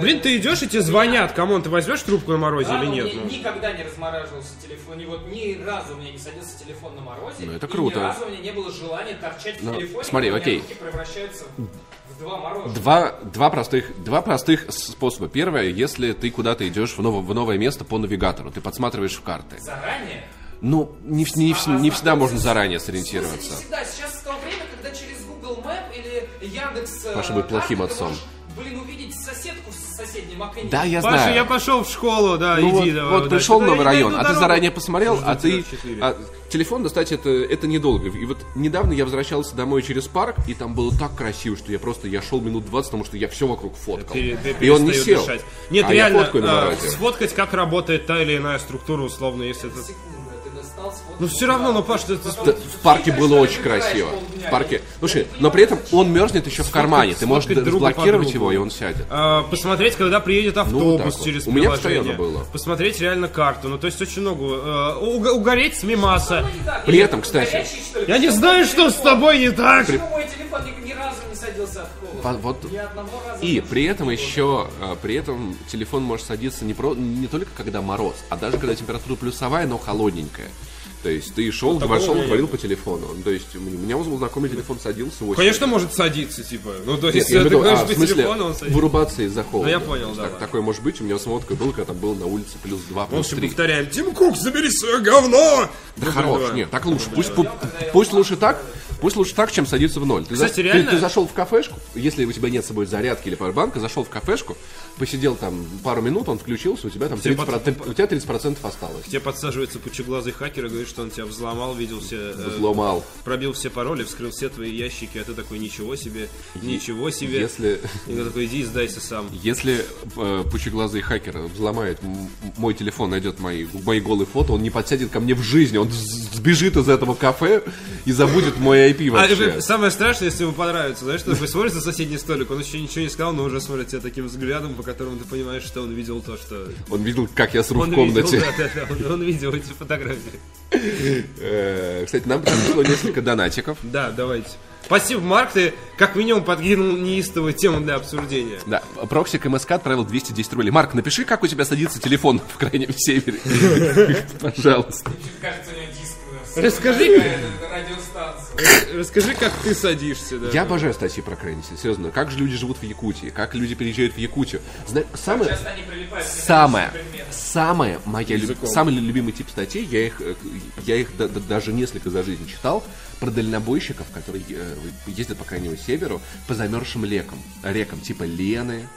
Блин, ты идешь и тебе звонят, come on, ты возьмешь трубку на морозе Да, или но нет? ну? никогда не размораживался телефон. Ни, вот, ни разу у меня не садился телефон на морозе. Ну, это и круто. ни разу у меня не было желания торчать в Ну, телефоне. смотри, окей. превращаются в два. Два, два, простых, два простых способа. Первое, если ты куда-то идешь в, ново- в новое место по навигатору, ты подсматриваешь в карты. Заранее. Ну, не, не, в- не всегда можно заранее сориентироваться. Не всегда. Сейчас стало время, когда через Google Map или Яндекс... э, Паша будет плохим отцом. можешь, Блин, увидеть соседку, соседнем окне. Да, я Паша, знаю. я пошел в школу, да, Ну иди вот, давай. вот удачи. пришел Да, новый я район, а ты заранее посмотрел, а Жду ты... а, телефон достать это, это недолго. И вот недавно я возвращался домой через парк, и там было так красиво, что я просто, я шел минут 20, потому что я все вокруг фоткал. Пере- пере- и он не сел. дышать. Нет, а я реально, фоткаю на а, сфоткать, как работает та или иная структура, условно, если это... Ну все равно, ну Паш, ты, В парке было очень красиво. В парке. Слушай, но при этом он мерзнет еще в кармане. Ты можешь подругу. его, и он сядет. А, посмотреть, когда приедет Ну, автобус вот. через У меня постоянно было. Посмотреть реально карту. Ну, то есть очень много. э, уг- угореть с мимаса. При этом, кстати? Я не знаю, что с тобой не так. Почему мой телефон ни, ни разу не садился от холода? по- вот. И при этом еще, а, при этом телефон может садиться не, про, не только когда мороз, а даже когда температура плюсовая, но холодненькая. То есть ты шел, такого вошел, говорил по телефону. То есть у меня у знакомый телефон садился. осенью. Конечно, может садиться, типа. Ну, то Нет, есть, в ты говоришь а, в по телефону, он садится. вырубаться из-за холода. Ну, я понял, Так- да, ладно. Такое может быть. У меня самого такое было, когда там было на улице плюс 2, В плюс общем, 3. повторяем. Тим Кук, забери свое говно! Да Ну, хорош, нет, так лучше. Пусть, пу- пусть лучше так, пусть лучше так, чем садиться в ноль. Ты, Кстати, ты- реально- ты зашел в кафешку, если у тебя нет с собой зарядки или пауэрбанка, зашел в кафешку, посидел там пару минут, он включился, у тебя там 30%, под- у тебя 30% осталось. К тебе подсаживается пучеглазый хакер и говорит, что он тебя взломал, видел все... э, Взломал. пробил все пароли, вскрыл все твои ящики, а ты такой, ничего себе, ничего себе. Если, И ты такой, иди и сдайся сам. если э, пучеглазый хакер взломает мой телефон, найдет мои, мои голые фото, он не подсядет ко мне в жизни, он сбежит из этого кафе и забудет мой IP А вообще. это самое страшное, если ему понравится, знаешь, что такой смотришь за соседний столик, он еще ничего не сказал, но уже смотрит тебя таким взглядом, по которому ты понимаешь, что он видел то, что... Он видел, как я сру Он в комнате. видел, да, да, да, он, он видел эти фотографии. Э, Кстати, нам пришло несколько донатиков. Да, давайте. Спасибо, Марк, ты как минимум подкинул неистовую тему для обсуждения. Да, Проксик МСК отправил 210 рублей. Марк, напиши, как у тебя садится телефон в крайнем севере. Пожалуйста. Кажется, у него диск. Расскажи, Радиостанция. расскажи, как ты садишься, да. Я обожаю статьи про крайний север. Серьезно, как же люди живут в Якутии, как люди переезжают в Якутию. Зна- самое, самое, самое моя люб- самый любимый тип статей, я их, э, я их да- да- даже несколько за жизнь читал, про дальнобойщиков, которые э, ездят по крайнему северу по замерзшим рекам, рекам типа Лены.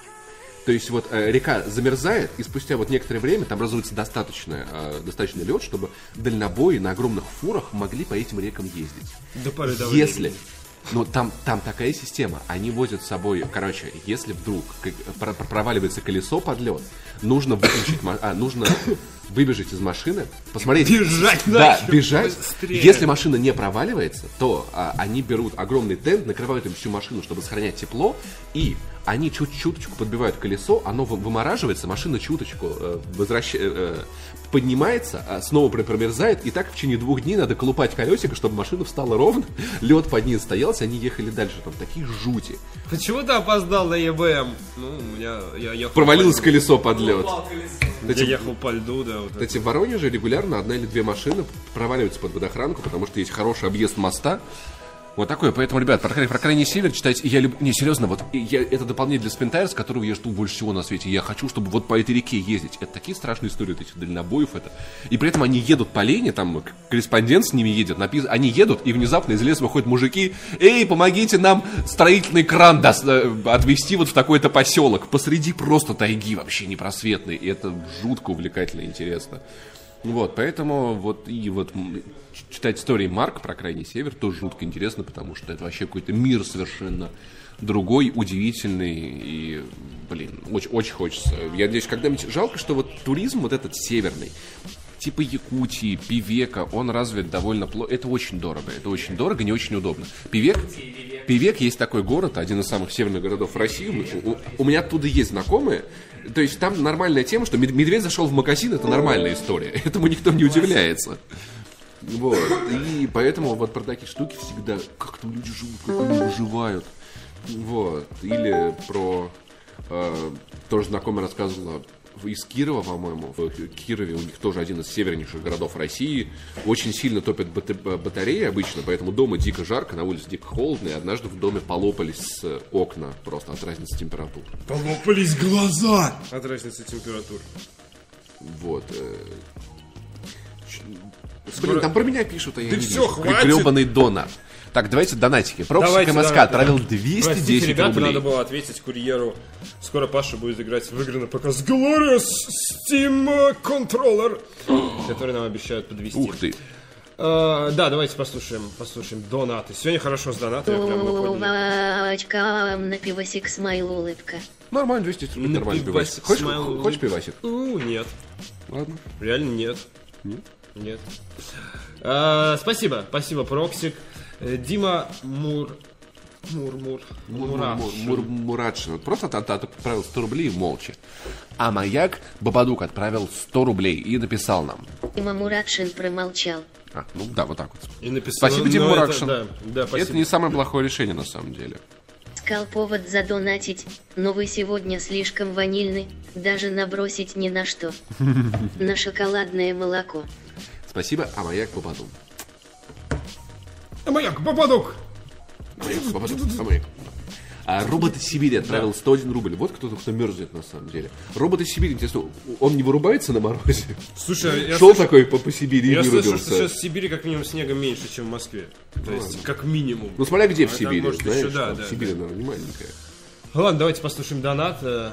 То есть вот э, река замерзает, и спустя вот некоторое время там образуется достаточно, э, достаточно лед, чтобы дальнобои на огромных фурах могли по этим рекам ездить. До поры до Если, ну там, там такая система, они возят с собой, короче, если вдруг проваливается колесо под лед, нужно выключить, а, нужно выбежать из машины, посмотреть. Бежать Да, нахер бежать. быстрее. Если машина не проваливается, то а, они берут огромный тент, накрывают им всю машину, чтобы сохранять тепло, и они чуть-чуточку подбивают колесо, оно вы- вымораживается, машина чуточку э, возвращ- э, поднимается, а снова пр- промерзает, и так в течение двух дней надо колупать колесико, чтобы машина встала ровно, лед под ней стоялся, они ехали дальше, там такие жути. Почему ты опоздал на ЕБМ? Ну, у меня... Я ехал Провалилось по колесо под лед. Эти- Я ехал по льду, да. Вот это. Кстати, в Воронеже регулярно одна или две машины проваливаются под водохранку, потому что есть хороший объезд моста. Вот такое. Поэтому, ребят, про, про крайний север читайте. Я люб... Не, серьезно, вот я... это дополнение для Спентайрс, которого я жду больше всего на свете. Я хочу, чтобы вот по этой реке ездить. Это такие страшные истории вот этих дальнобоев. Это. И при этом они едут по лени, там корреспондент с ними едет, напис... они едут, и внезапно из леса выходят мужики. Эй, помогите нам строительный кран дос- э, отвезти вот в такой-то поселок. Посреди просто тайги вообще непросветной. И это жутко увлекательно и интересно. Вот, поэтому вот и вот читать истории Марк про Крайний Север тоже жутко интересно, потому что это вообще какой-то мир совершенно другой, удивительный и, блин, очень, очень хочется. Я надеюсь, когда-нибудь... Жалко, что вот туризм вот этот северный, типа Якутии, Пивека, он развит довольно плохо. Это очень дорого, это очень дорого, не очень удобно. Пивек, Пивек есть такой город, один из самых северных городов России. У, у- у меня оттуда есть знакомые. То есть там нормальная тема, что мед- медведь зашел в магазин, это нормальная история. Этому никто не удивляется. Вот. И поэтому вот про такие штуки всегда, как там люди живут, как они выживают. Вот. Или про... э, тоже знакомая рассказывала из Кирова, по-моему, в Кирове у них тоже один из севернейших городов России. Очень сильно топят батареи обычно, поэтому дома дико жарко, на улице дико холодно, и однажды в доме полопались э, окна просто от разницы температур. Полопались глаза! От разницы температур. Вот. э, ч- Блин, там про меня пишут, а я Да не всё, вижу. хватит! Гребаный донат. Так, давайте донатики. Прокси Давайте, КМСК давайте, отправил Простите, 210 ребята, рублей. надо было ответить курьеру. Скоро Паша будет играть в игры на ПК с Glorious Steam Controller, который нам обещают подвести. Ух ты. А, да, давайте послушаем, послушаем донаты. Сегодня хорошо с донатами. Овачка на пивосик смайл улыбка. Нормально, 200 рублей, нормально пивасик. Хочешь, смайл. хочешь пивасик? Ну, нет. Ладно. Реально нет. Нет? Нет. А, спасибо, спасибо, Проксик. Э, Дима Мур... Мур-мур. Мураш. Мур- Мур- Мурадшин. Вот Просто от- от- отправил 100 рублей молча. А маяк Бабадук отправил 100 рублей и написал нам. Дима Мурадшин промолчал. А, ну да, вот так вот. И написал... Спасибо, Дима это- Муракшин. Да, да, спасибо. Это не самое плохое решение на самом деле. Искал повод задонатить, но вы сегодня слишком ванильны, даже набросить ни на что. На шоколадное молоко. Спасибо, а маяк Бабадук. А Маяк, Бабадук! Маяк Бабадук, а маяк. А робот из Сибири отправил 101 рубль. Вот кто-то, кто мерзнет на самом деле. Робот из Сибири, интересно, он не вырубается на морозе? Слушай, я Шел слышу- такой по, по Сибири и Я слышу, что вырубился. сейчас в Сибири как минимум снега меньше, чем в Москве. То есть, как минимум. Ну, смотря где в А там, Сибири, может, знаешь, еще, да, там да, в Сибири, да. наверное, не маленькая. Ладно, давайте послушаем донат. э.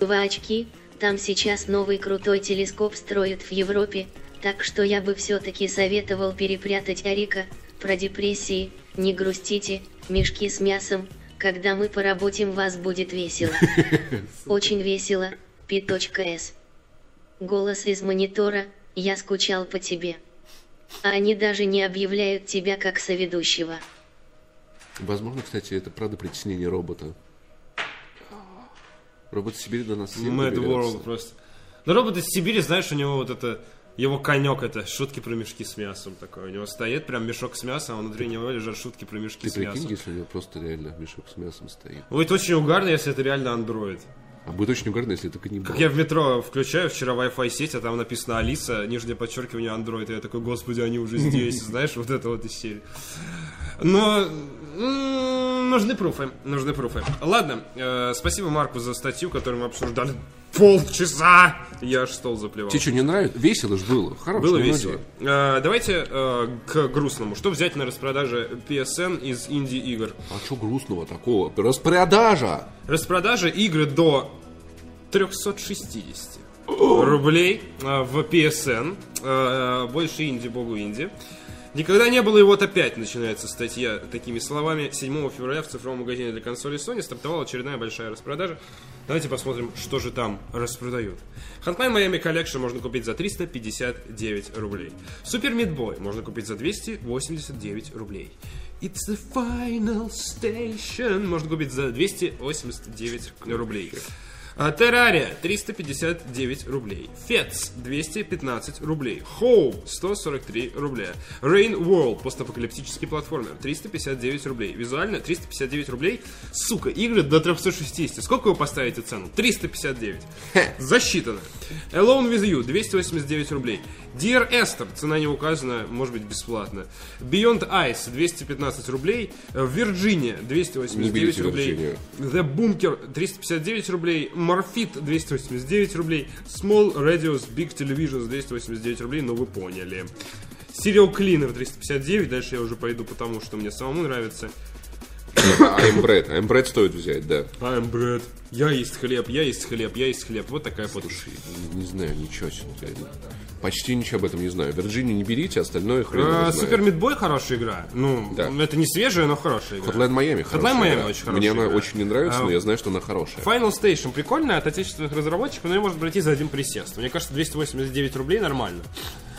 Два очки, там сейчас новый крутой телескоп строят в Европе, так что я бы все-таки советовал перепрятать Арика, про депрессии, не грустите, мешки с мясом, когда мы поработим вас будет весело. Очень весело, P.S. Голос из монитора, я скучал по тебе. А они даже не объявляют тебя как соведущего. Возможно, кстати, это правда притеснение робота. Робот из Сибири до нас Mad. World просто. Но робот из Сибири, знаешь, у него вот это... Его конек это шутки про мешки с мясом такой. У него стоит прям мешок с мясом, а внутри него лежат шутки про мешки Ты с прикинь, мясом. если у него просто реально мешок с мясом стоит. Будет очень угарно, если это реально андроид. А будет очень угарно, если это каннибал. Как я в метро включаю вчера Wi-Fi сеть, а там написано Алиса, нижнее подчеркивание Android. И я такой, господи, они уже здесь, знаешь, вот это вот из серии. Но нужны пруфы, нужны пруфы. Ладно, э, спасибо Марку за статью, которую мы обсуждали полчаса. Я аж стол заплевал. Тебе что, не нравится? Весело ж было. Хорошо. Было весело. Э, давайте э, к грустному. Что взять на распродаже PSN из инди-игр? А что грустного такого? Распродажа! Распродажа игры до 360 рублей э, в PSN. Э, Больше инди, богу инди. Никогда не было, и вот опять начинается статья такими словами. 7 февраля в цифровом магазине для консолей Sony стартовала очередная большая распродажа. Давайте посмотрим, что же там распродают. Hotline Miami Collection можно купить за 359 рублей. Super Meat Boy можно купить за 289 рублей. It's the final station можно купить за 289 рублей. А, Террария 359 рублей. Фетс 215 рублей. Хоу 143 рубля. Rain World постапокалиптический платформер 359 рублей. Визуально 359 рублей. Сука, игры до 360. Сколько вы поставите цену? 359. Засчитано. Alone with You 289 рублей. Dear Esther, цена не указана, может быть бесплатно. Beyond Ice 215 рублей. Virginia Не 289 берите рублей. Virginia. The Bunker 359 рублей, Morphit 289 рублей, Small Radios Big Televisions 289 рублей, но вы поняли. Serial Cleaner 359, дальше я уже пойду потому, что мне самому нравится. I'm bread стоит взять, да. Bread. Я есть хлеб, я есть хлеб, я есть хлеб. Вот такая вот. Слушай, не, не знаю ничего. сегодня. Почти ничего об этом не знаю. Вирджинию не берите, остальное хрен А, знает. Супер Мидбой хорошая игра. Ну, Да. это не свежая, но хорошая игра. Hotline Miami хорошая Hotline Miami очень хорошая Мне она игра. очень не нравится, А, но я знаю, что она хорошая. Final Station прикольная от отечественных разработчиков, но ее можно пройти за один присест. Мне кажется, 289 рублей нормально.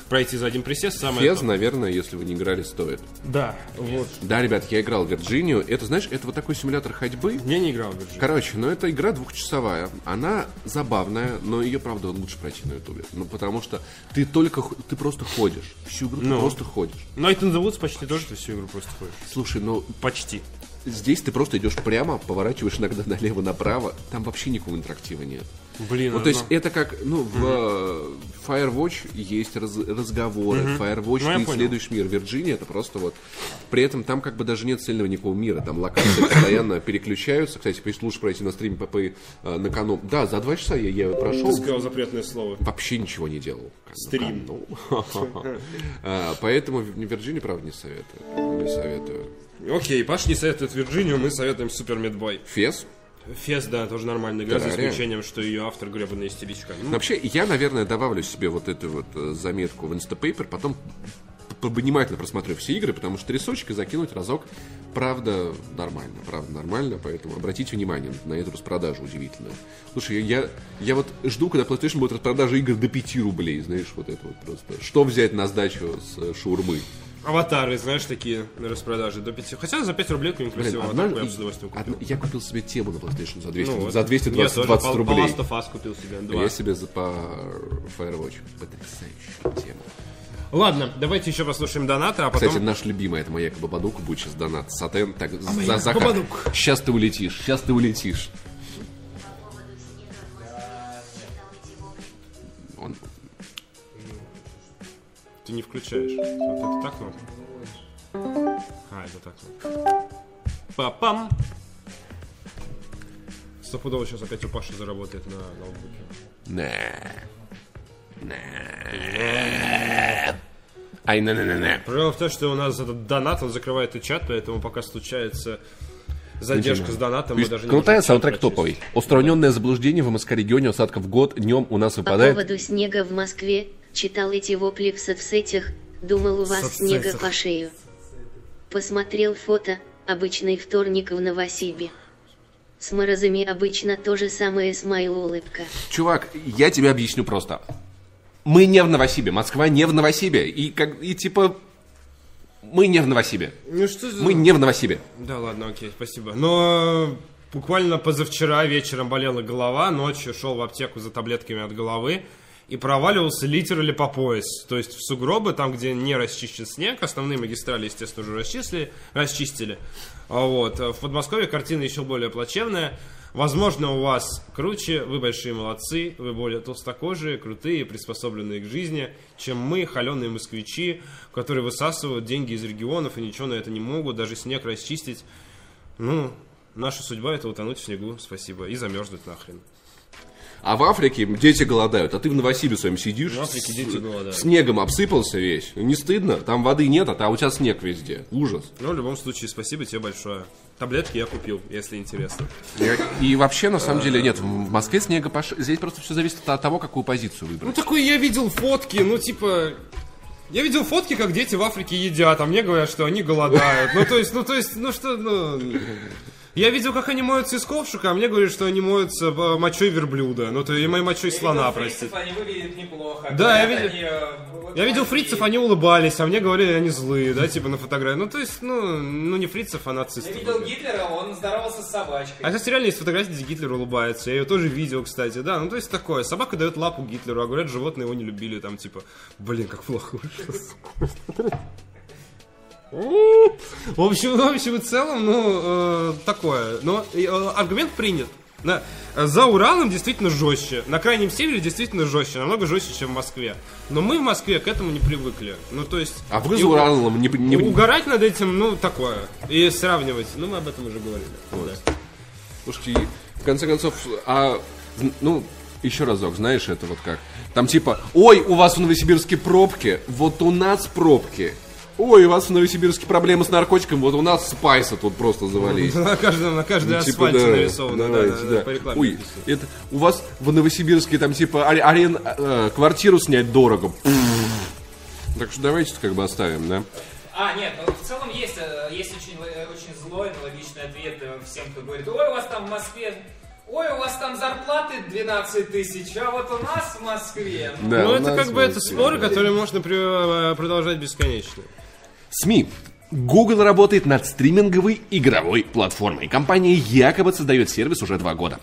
Пройти за один присест самое Фез, наверное, если вы не играли, стоит. Да, вот. Да, ребят, я играл в Вирджинию. Это, знаешь, это вот такой симулятор ходьбы. Я не играл в Virgin. Короче, ну это игра двухчасовая. Она забавная, но ее, правда, лучше пройти на ютубе. Ну, потому что ты только, ты просто ходишь. Всю игру ты Ну. просто ходишь. Night in the Woods почти тоже ты всю игру просто ходишь. Слушай, ну, Почти. здесь ты просто идешь прямо, поворачиваешь иногда налево-направо, там вообще никакого интерактива нет. Блин, Ну, то есть это как, ну, в э, Firewatch есть раз- разговоры, в Firewatch Ну, ты исследуешь мир. Virginia это просто вот... При этом там как бы даже нет цельного никакого мира, там локации постоянно переключаются. Кстати, лучше пройти на стриме ПП э, на канал. Да, за два часа я, я прошел, Ты сказал запретное слово. вообще ничего не делал. Стрим. Ну, а, Поэтому в Virginia, правда, не советую. Не советую. Окей, Паш не советует Вирджинию, мы советуем Супер Медбой. Фес? Фес, да, тоже нормальная игра, за Террария. исключением, что ее автор гребаная истеричка. Ну, Вообще, я, наверное, добавлю себе вот эту вот э, заметку в Instapaper, потом внимательно просмотрю все игры, потому что рисочек и закинуть разок, правда, нормально, правда, нормально, поэтому обратите внимание на эту распродажу удивительную. Слушай, я, я вот жду, когда PlayStation будет распродажа игр до 5 рублей, знаешь, вот это вот просто. Что взять на сдачу с э, шаурмы? Аватары, знаешь, такие на распродаже до 5. Хотя за 5 рублей какую-нибудь Блин, красивую одна- аватарку я бы с удовольствием купил. одна- я купил себе тему на PlayStation за 200, Ну, за 220 Я тоже 20 по- рублей. Of Us купил себе. А Два. я себе за по Firewatch. Потрясающая тема. Ладно, давайте еще послушаем донаты, а потом... Кстати, наш любимый, это моя Бабадук, будет сейчас донат. Сатен, так, за моя Захар. Бабадук. Сейчас ты улетишь, сейчас ты улетишь. Ты не включаешь. Вот это так кнопка? А, это так кнопка. Папам! Стопудово сейчас опять у Паши заработает на ноутбуке. не. Не. Ай, не, не, не, не. Проблема в том, что у нас этот донат, он закрывает и чат, поэтому пока случается задержка с донатом, мы даже не Крутая саундтрек топовый. Устраненное заблуждение в МСК регионе осадков в год. Днем у нас По выпадает. поводу снега в Москве, читал эти вопли в соцсетях, думал у вас Соцсетях. снега по шею. Посмотрел фото, обычный вторник в Новосибе. С морозами обычно то же самое смайл улыбка. Чувак, я тебе объясню просто. Мы не в Новосибе, Москва не в Новосибе. И, как, и типа, мы не в Новосибе. Ну что за... Мы не в Новосибе. Да ладно, окей, спасибо. Но буквально позавчера вечером болела голова, ночью шел в аптеку за таблетками от головы и проваливался литерали по пояс. То есть в сугробы, там, где не расчищен снег, основные магистрали, естественно, уже расчистили, расчистили. Вот. В Подмосковье картина еще более плачевная. Возможно, у вас круче, вы большие молодцы, вы более толстокожие, крутые, приспособленные к жизни, чем мы, холеные москвичи, которые высасывают деньги из регионов и ничего на это не могут, даже снег расчистить. Ну, наша судьба это утонуть в снегу, спасибо, и замерзнуть нахрен. А в Африке дети голодают, а ты в Новосибе своем сидишь. В Африке дети с- голодают. Снегом обсыпался весь. Не стыдно? Там воды нет, а та- у тебя снег везде. Ужас. Но в любом случае, спасибо тебе большое. Таблетки я купил, если интересно. И, и вообще, на самом деле, нет, в Москве снега пош... Здесь просто все зависит от того, какую позицию Ну выбрать. такой я видел фотки, ну типа... Я видел фотки, как дети в Африке едят, а мне говорят, что они голодают. Ну то есть, ну то есть, ну что, ну... Я видел, как они моются из ковшика, а мне говорят, что они моются э, мочой верблюда. Ну, то и моей мочой слона, простите. Они выглядят неплохо. Да, я видел- они, э, вот Я видел фрицев, они улыбались, а мне говорили, они злые, да, типа на фотографии. Ну, то есть, ну, ну не фрицев, а Я нацистов. видел Гитлера, он здоровался с собачкой. А, кстати, реально есть фотография, где Гитлер улыбается. Я ее тоже видел, кстати, да. Ну, то есть такое. Собака дает лапу Гитлеру, а говорят, животные его не любили. Там, типа, блин, как плохо. В общем, в общем и целом, ну, э, такое. Но э, аргумент принят. Да. За Уралом действительно жестче. На крайнем севере действительно жестче. Намного жестче, чем в Москве. Но мы в Москве к этому не привыкли. Ну, то есть... А вы за Уралом не... не- Угорать над этим, ну, такое. И сравнивать. Ну, мы об этом уже говорили. Да. Слушайте, в конце концов, а, ну, еще разок, знаешь, это вот как? Там типа, ой, у вас в Новосибирске пробки, вот у нас пробки. Ой, у вас в Новосибирске проблемы с наркотиком, вот у нас спайса тут просто завались. На каждом, на каждой Ну, типа, асфальте да, нарисовано, да, давайте, да, да, да. по рекламе Ой, написано. это у вас в Новосибирске там типа аре- арен, э, квартиру снять дорого. Так что давайте как бы оставим, да? А, нет, ну, в целом есть, э, есть очень, э, очень злой, но логичный ответ э, всем, кто говорит, ой, у вас там в Москве, ой, у вас там зарплаты 12 тысяч, а вот у нас в Москве. Да, Ну, это как бы это споры, да. которые можно продолжать бесконечно. СМИ. Google работает над стриминговой игровой платформой. Компания якобы создает сервис уже два года.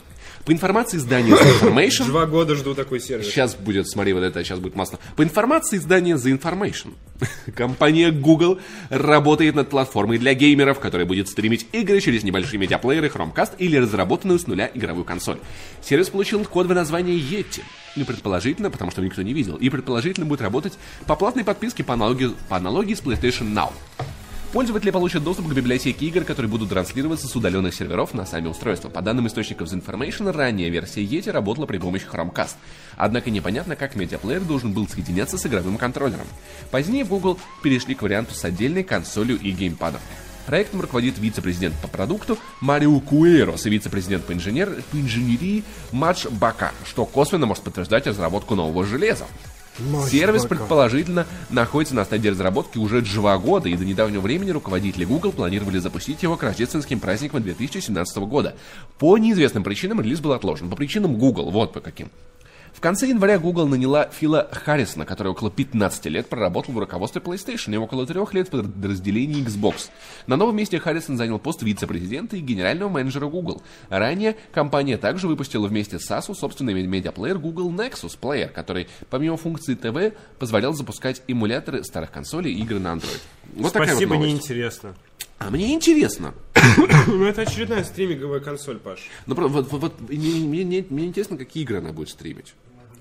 По информации издания The Information, Два года жду такой сервис. Сейчас будет, смотри, вот это сейчас будет масло. По информации издания The Information, компания Google работает над платформой для геймеров, которая будет стримить игры через небольшие медиаплееры Chromecast или разработанную с нуля игровую консоль. Сервис получил кодовое название Yeti. И предположительно, потому что никто не видел, и предположительно будет работать по платной подписке по аналогии, по аналогии с PlayStation Now. Пользователи получат доступ к библиотеке игр, которые будут транслироваться с удаленных серверов на сами устройства. По данным источников The Information, ранняя версия Yeti работала при помощи Chromecast. Однако непонятно, как медиаплеер должен был соединяться с игровым контроллером. Позднее в Google перешли к варианту с отдельной консолью и геймпадом. Проектом руководит вице-президент по продукту Марио Куэрос и вице-президент по, инженер... по инженерии Мадж Бака, что косвенно может подтверждать разработку нового железа. Сервис, предположительно, находится на стадии разработки уже два года, и до недавнего времени руководители Google планировали запустить его к рождественским праздникам 2017 года. По неизвестным причинам релиз был отложен. По причинам Google, вот по каким. В конце января Google наняла Фила Харрисона, который около 15 лет проработал в руководстве PlayStation и около трех лет в подразделении Xbox. На новом месте Харрисон занял пост вице-президента и генерального менеджера Google. Ранее компания также выпустила вместе с Asus собственный медиаплеер Google Nexus Player, который помимо функции ТВ позволял запускать эмуляторы старых консолей и игры на Android. Вот такая вот Спасибо, новость. неинтересно. А мне интересно. Ну, это очередная стриминговая консоль, Паш. Ну, вот, вот, вот, мне- мне- мне интересно, какие игры она будет стримить.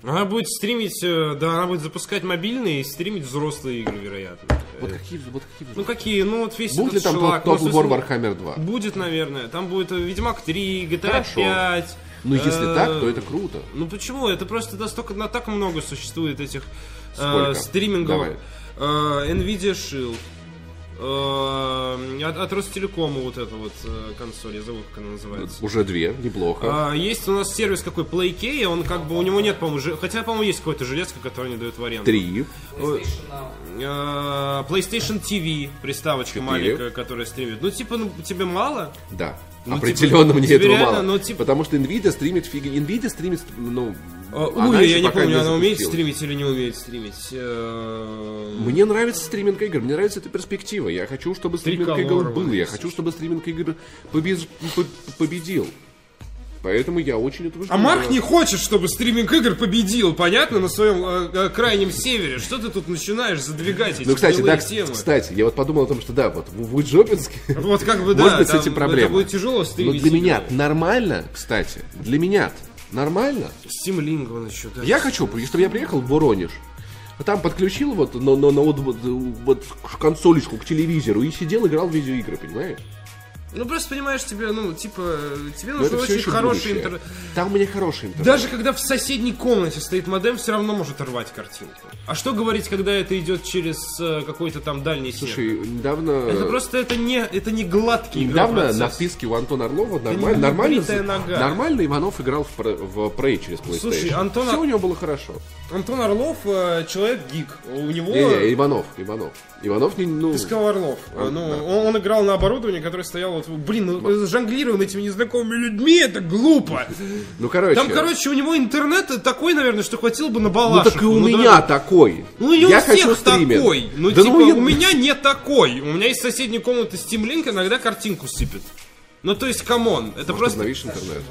Она будет стримить, э, да, она будет запускать мобильные и стримить взрослые игры, вероятно. Вот какие, вот какие Ну какие, ну вот весь Будет ли там ну, в War смысле, Warhammer 2? Будет, наверное. Там будет э, Ведьмак 3, GTA Хорошо. 5. Ну, если э, так, то это круто. Ну почему? Это просто настолько, на так много существует этих э, стримингов. Давай. Э, Nvidia Shield. Э, от, от Ростелекома вот эта вот э, консоль, я забыл, как она называется. Уже две, неплохо. А, есть у нас сервис какой PlayK, он как бы у него нет, по-моему, хотя, по-моему, есть какое-то железко, которое они дают в аренду. Три. PlayStation. Э, PlayStation TV, приставочка Четыре. маленькая, которая стримит. Ну, типа, ну, тебе мало? Да. Ну, Определенно типа, мне этого реально, мало. ну, типа- Потому что Nvidia стримит фиг... Nvidia стримит, ну... Она Ой, еще я не помню, она умеет стримить или не умеет стримить. Э, Мне нравится стриминг игр, мне нравится эта перспектива. Я хочу, чтобы стриминг игр был. Я хочу, чтобы стриминг игр победил. Поэтому я очень этого жду. А Марк не хочет, чтобы стриминг игр победил, понятно, на своем э, э, крайнем севере. Что ты тут начинаешь задвигать эти Ну, кстати, да, темы? кстати, я вот подумал о том, что да, вот в Уиджопинске Вот как бы, да, может быть с этим проблема. Это будет тяжело Но стримить. для меня нормально, кстати, для меня нормально. Link он еще, да. Я хочу, чтобы я приехал в Воронеж, а там подключил вот на, на, на вот, вот, вот консолечку к телевизору и сидел, играл в видеоигры, понимаешь? Ну, просто понимаешь, тебе, ну, типа, тебе Но все очень хороший интернет. Там у меня хороший интернет. Даже когда в соседней комнате стоит модем, все равно может рвать картинку. А что говорить, когда это идет через э, какой-то там дальний сервер? Слушай, недавно... Это просто это не, это не гладкий Недавно на вписке у Антона Орлова не нормально, нормально, нормально Иванов играл в, в Prey через PlayStation. Слушай, Антон- Все у него было хорошо. Антон Орлов э, человек гик. У него... Не, не, Иванов, Иванов. Иванов не, ну... Ты сказал Орлов. А, ну, да. он, он играл на оборудовании, которое стояло Блин, ну, жонглируем этими незнакомыми людьми, это глупо. Ну, короче... Там, короче, у него интернет такой, наверное, что хватило бы на ну балашиху. так и у Ну, меня да. такой. Ну и я у всех хочу такой. Ну, Да типа, я- у меня не такой. У меня из соседней комнаты Steam Link иногда картинку сыпет. Ну, то есть, come on. Это Может, просто... интернет.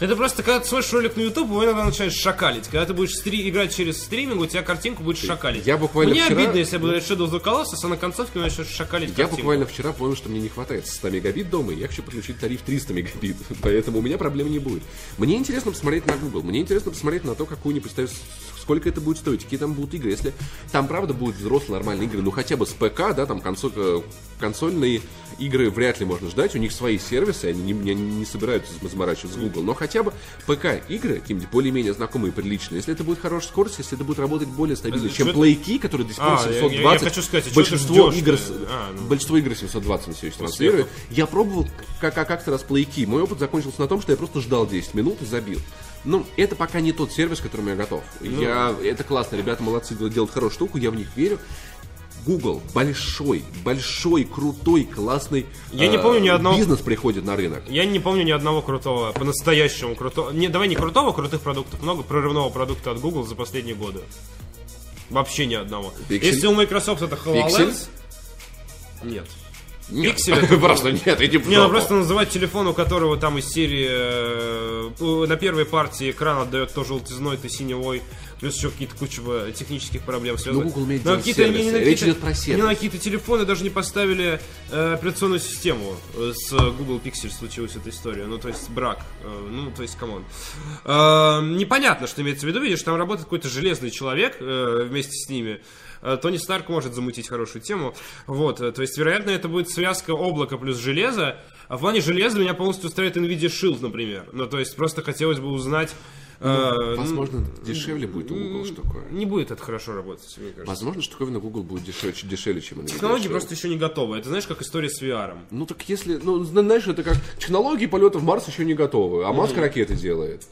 Это просто, когда ты смотришь ролик на YouTube, его иногда начинаешь шакалить. Когда ты будешь стри- играть через стриминг, у тебя картинку будет шакалить. я буквально Мне вчера- обидно, если я буду играть Shadow of the Colossus, а на концовке начнешь шакалить Я картинку. буквально вчера понял, что мне не хватает 100 мегабит дома, и я хочу подключить тариф 300 мегабит, поэтому у меня проблем не будет. Мне интересно посмотреть на Google, мне интересно посмотреть на то, какую-нибудь ставить, сколько это будет стоить, какие там будут игры. Если там, правда, будут взрослые нормальные игры, ну хотя бы с ПК, да, там консоль, э, консольные игры вряд ли можно ждать, у них свои сервисы, они не, не- не собираются заморачивать с Google, но хотя бы ПК-игры, какие-нибудь более-менее знакомые приличные, если это будет хорошая скорость, если это будет работать более стабильно, Это чем чё-то- Play который до сих пор А, я- я- 720, я хочу сказать, а ты большинство ждёшь-то? игр, с- А, ну. большинство игр 720 на все еще транслирует. Я пробовал как, как- как-то раз плейки. Мой опыт закончился на том, что я просто ждал 10 минут и забил. Ну, это пока не тот сервис, к которому я готов. Ну. Я, это классно, ребята молодцы, делают хорошую штуку, я в них верю. Google большой, большой, крутой, классный Я не э, помню ни одного- бизнес приходит на рынок. Я не помню ни одного крутого, по-настоящему крутого. Не, давай не крутого, крутых продуктов. Много прорывного продукта от Google за последние годы. Вообще ни одного. Pixel? Если у Microsoft это HoloLens... Pixel? Нет. Пиксель это Просто нет, иди Не, ну просто называть телефон, у которого там из серии э, на первой партии экран отдает то желтизной, то синевой, плюс еще какие-то куча э, технических проблем связаны. Ну, Google Но делать какие-то- не- не на Речь какие-то- идет про не сервис. на какие-то телефоны даже не поставили э, операционную систему. Э, С Google Pixel случилась эта история. Ну, то есть брак. Э, ну, то есть, come on. Э, непонятно, что имеется в виду. Видишь, там работает какой-то железный человек э, вместе с ними. Э, Тони Старк может замутить хорошую тему. Вот, то есть, вероятно, это будет связка облака плюс железа. А в плане железа меня полностью устраивает NVIDIA Shield, например. Ну, то есть, просто хотелось бы узнать... э, Возможно, дешевле будет у Google штука. Не будет это хорошо работать, мне кажется. Возможно, штуковина Google будет дешевле, дешевле чем Nvidia Технологии просто еще не готовы. Это знаешь, как история с VR. Ну так если, ну зна- знаешь, это как технологии полета в Марс еще не готовы, а Маск ракеты делает.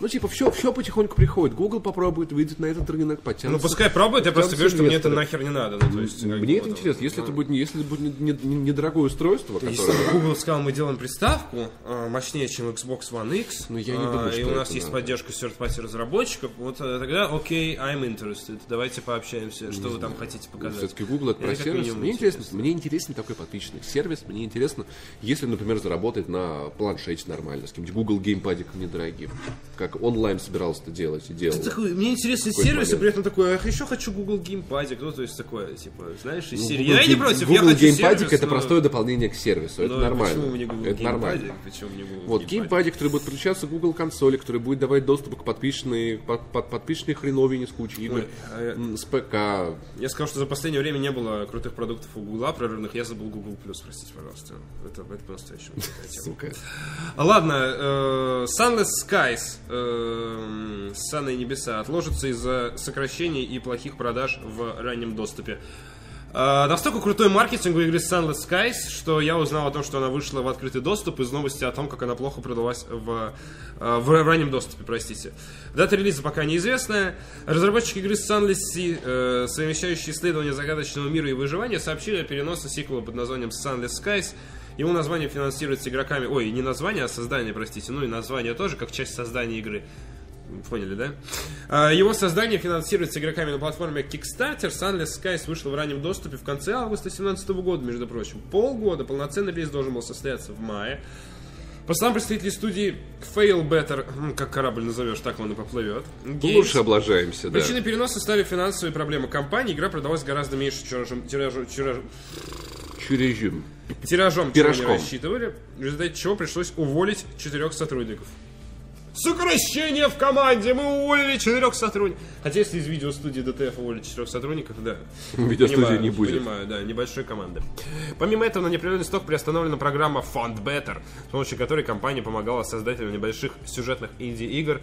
Ну типа все, все потихоньку приходит. Google попробует, выйдет на этот рынок, Ну потянется. пускай пробует, я просто говорю, что мне это нахер не надо. Ну, то есть, Мне это вот, интересно. Если ну, это будет, не- если это будет не- не- недорогое устройство, Если которое... бы Google сказал, мы делаем приставку э, мощнее, чем Xbox One X, Ну, я не э, думаю, что и у нас есть надо. поддержка third-party разработчиков, вот э, тогда окей, I'm interested. Давайте пообщаемся, что вы там хотите показать. Все-таки Google это Мне про сервис. Мне интересно, интересно. мне интересен такой подписчик сервис. Мне интересно, если, например, заработать на планшете нормально, с каким-нибудь Google геймпадиком недорогим, как онлайн собирался это делать и делал. Такой, мне интересны Какой-то сервисы, момент. при этом такой, ах, еще хочу Google Геймпадик, ну, то есть такое, типа, знаешь, из Ну, серии. Google Я не против, я Google хочу геймпадик сервис, это но- простое дополнение к сервису. Это но нормально. Почему мне Google это нормально. Почему мне Google Вот Геймпадик? который будет подключаться к Google консоли, который будет давать доступ к подписчной, под, под- подписчной хреновине с кучей игр, Ой, а я- с ПК. Я сказал, что за последнее время не было крутых продуктов у Гугла прорывных. Я забыл Google Plus, простите, пожалуйста. Это, это по-настоящему. Сука. Ладно, э, Sunless Skies, э, Санные небеса, отложится из-за сокращений и плохих продаж в раннем доступе. Э, настолько крутой маркетинг у игры Sunless Skies, что я узнал о том, что она вышла в открытый доступ из новости о том, как она плохо продалась в, э, в раннем доступе, простите. Дата релиза пока неизвестная. Разработчики игры Sunless Sea, э, совмещающие исследования загадочного мира и выживания, сообщили о переносе сиквела под названием Sunless Skies его название финансируется игроками... Ой, не название, а создание, простите. Ну и название тоже, как часть создания игры. Поняли, да? А, Его создание финансируется игроками на платформе Kickstarter. Sunless Skies вышел в раннем доступе в конце августа 2017 года, между прочим. Полгода. Полноценный релиз должен был состояться в мае. По словам представителей студии Fail Better, как корабль назовешь, так он и поплывет. Games, Лучше облажаемся, да. Причиной переноса стали финансовые проблемы компании. Игра продалась гораздо меньше тиражом, тиражом, тиражом, Чурежим. Тиражом, Пирожком. рассчитывали, в результате чего пришлось уволить четырех сотрудников. Сокращение в команде! Мы уволили четырех сотрудников. Хотя если из видеостудии DTF уволить четырех сотрудников, да. Видеостудии Понимаю, не будет. Понимаю, да, небольшой команды. Помимо этого, на неопределенный срок приостановлена программа Fund Better, с помощью которой компания помогала создателям небольших сюжетных инди-игр.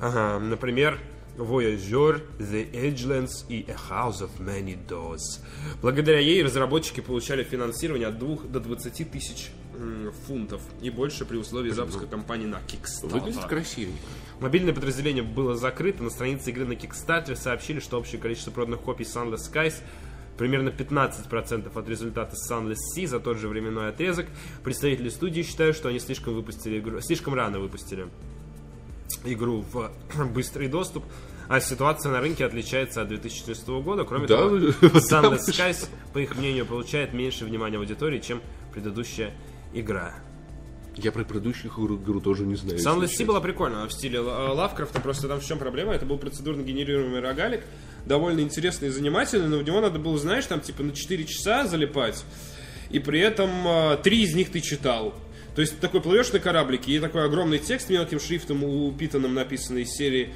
Ага, например, Voyager, The Edgelands и A House of Many Doors. Благодаря ей разработчики получали финансирование от 2 до 20 тысяч фунтов и больше при условии запуска компании на Выглядит Kickstarter. красивенько. Мобильное подразделение было закрыто, на странице игры на Kickstarter сообщили, что общее количество проданных копий Sunless Skies примерно 15% от результата Sunless Sea за тот же временной отрезок. Представители студии считают, что они слишком выпустили игру, слишком рано выпустили игру в быстрый доступ, а ситуация на рынке отличается от 2014 года. Кроме Да, того, Sunless Skies, по их мнению, получает меньше внимания аудитории, чем предыдущая игра. Я про предыдущую игру, игру тоже не знаю. Sunless Sea была прикольная, в стиле Ла- Лавкрафта, просто там в чем проблема? Это был процедурно генерируемый рогалик, довольно интересный и занимательный, но в него надо было, знаешь, там типа на 4 часа залипать, и при этом а, три из них ты читал. То есть такой плывешь на кораблике, и такой огромный текст мелким шрифтом упитанным написанный из серии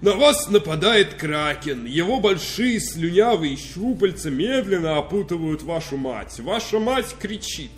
на вас нападает Кракен. Его большие слюнявые щупальца медленно опутывают вашу мать. Ваша мать кричит.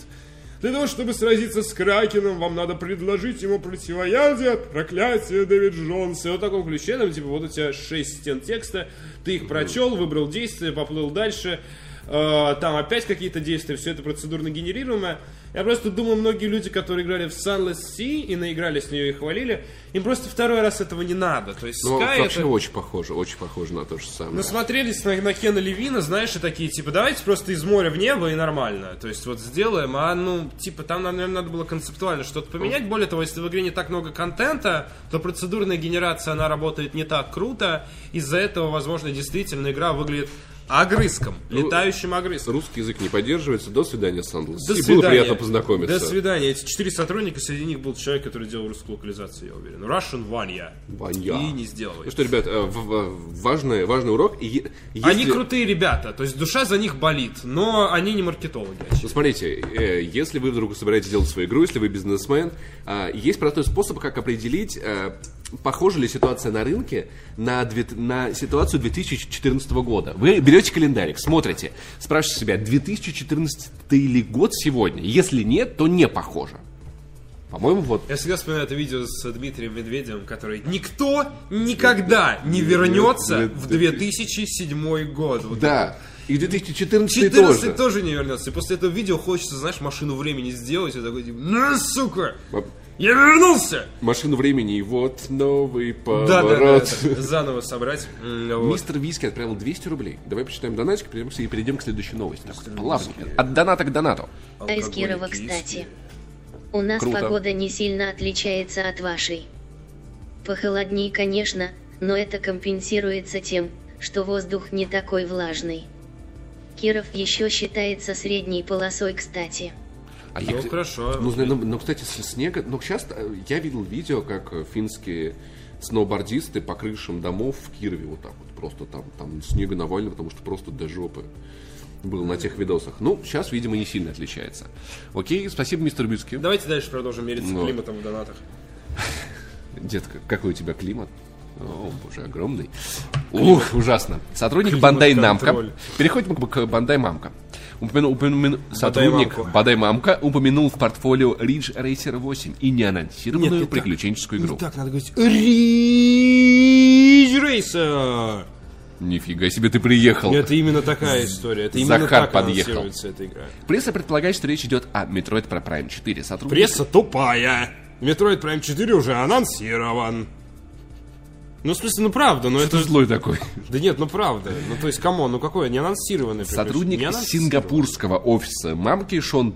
Для того, чтобы сразиться с Кракеном, вам надо предложить ему противоядие от проклятия Дэвид Джонса. И вот в таком ключе, там, типа, вот у тебя шесть стен текста, ты их прочел, выбрал действие, поплыл дальше. Э, Там опять какие-то действия, все это процедурно генерируемое. Я просто думаю, многие люди, которые играли в Sunless Sea и наиграли с нее и хвалили, им просто второй раз этого не надо. То есть Ну, Sky вообще это... очень похоже, очень похоже на то же самое. Насмотрелись на, на Кена Левина, знаешь, и такие, типа, давайте просто из моря в небо и нормально. То есть вот сделаем, а ну, типа, там, наверное, надо было концептуально что-то поменять. Более того, если в игре не так много контента, то процедурная генерация, она работает не так круто. Из-за этого, возможно, действительно игра выглядит огрызком, летающим огрызком. Русский язык не поддерживается. До свидания, Сандлс. До И свидания. было приятно познакомиться. До свидания. Эти четыре сотрудника, среди них был человек, который делал русскую локализацию, я уверен. Russian Ваня. Ваня. И не сделал. Ну что, ребят, э, важный, важный урок. И е- Они если- крутые ребята, то есть душа за них болит, но они не маркетологи. Ну, смотрите, э, если вы вдруг собираетесь делать свою игру, если вы бизнесмен, э, есть простой способ, как определить, похожа ли ситуация на рынке на, на ситуацию 2014 года. Вы берете календарик, смотрите, спрашиваете себя, 2014 ли год сегодня? Если нет, то не похоже. По-моему, вот. Я всегда вспоминаю это видео с Дмитрием Медведевым, который никто никогда не вернется в 2007 год. Вот Да. И 2014 14 тоже. тоже. не вернется. И после этого видео хочется, знаешь, машину времени сделать. И такой, типа, ну, сука, я вернулся! Машину времени, и вот новый Да, да, да, поворот. да, заново собрать. Мистер Виски отправил 200 рублей. Давай почитаем донатик и перейдем к следующей новости. Так, плавненько. От доната к донату. А из Кирова, кстати. У нас Круто. погода не сильно отличается от вашей. Похолодней, конечно, но это компенсируется тем, что воздух не такой влажный. Киров еще считается средней полосой, кстати. А я, Ну, кстати, хорошо. Ну, зна- ну, ну, кстати, снега... Ну, сейчас я видел видео, как э, финские сноубордисты по крышам домов в Кирове вот так вот. Просто там, там снега навалено, потому что просто до жопы был на тех видосах. Ну, сейчас, видимо, не сильно отличается. Окей, спасибо, мистер Бюски. Давайте дальше продолжим мериться Ну. климатом в донатах. Детка, какой у тебя климат? О, боже, огромный. Ух, ужасно. Сотрудник Бандай Намка. Переходим к, Бандай Мамка. Упомянул, упомянул- сотрудник. Бадай Мамка упомянул в портфолио Ridge Racer 8 и неанонсированную Нет, не так. приключенческую игру. Не так, надо говорить Ridge Racer. Нифига себе ты приехал. Это именно такая история. Это именно Захар так подъехал. эта игра. Пресса предполагает, что речь идет о Metroid Prime 4. Сотрудник... Пресса тупая. Metroid Prime 4 уже анонсирован. Ну, в смысле, ну правда, но это... Ты злой такой. Да нет, ну правда. Ну, то есть, come on, ну какое, не анонсированное Сотрудник? Не сингапурского офиса Namco Шон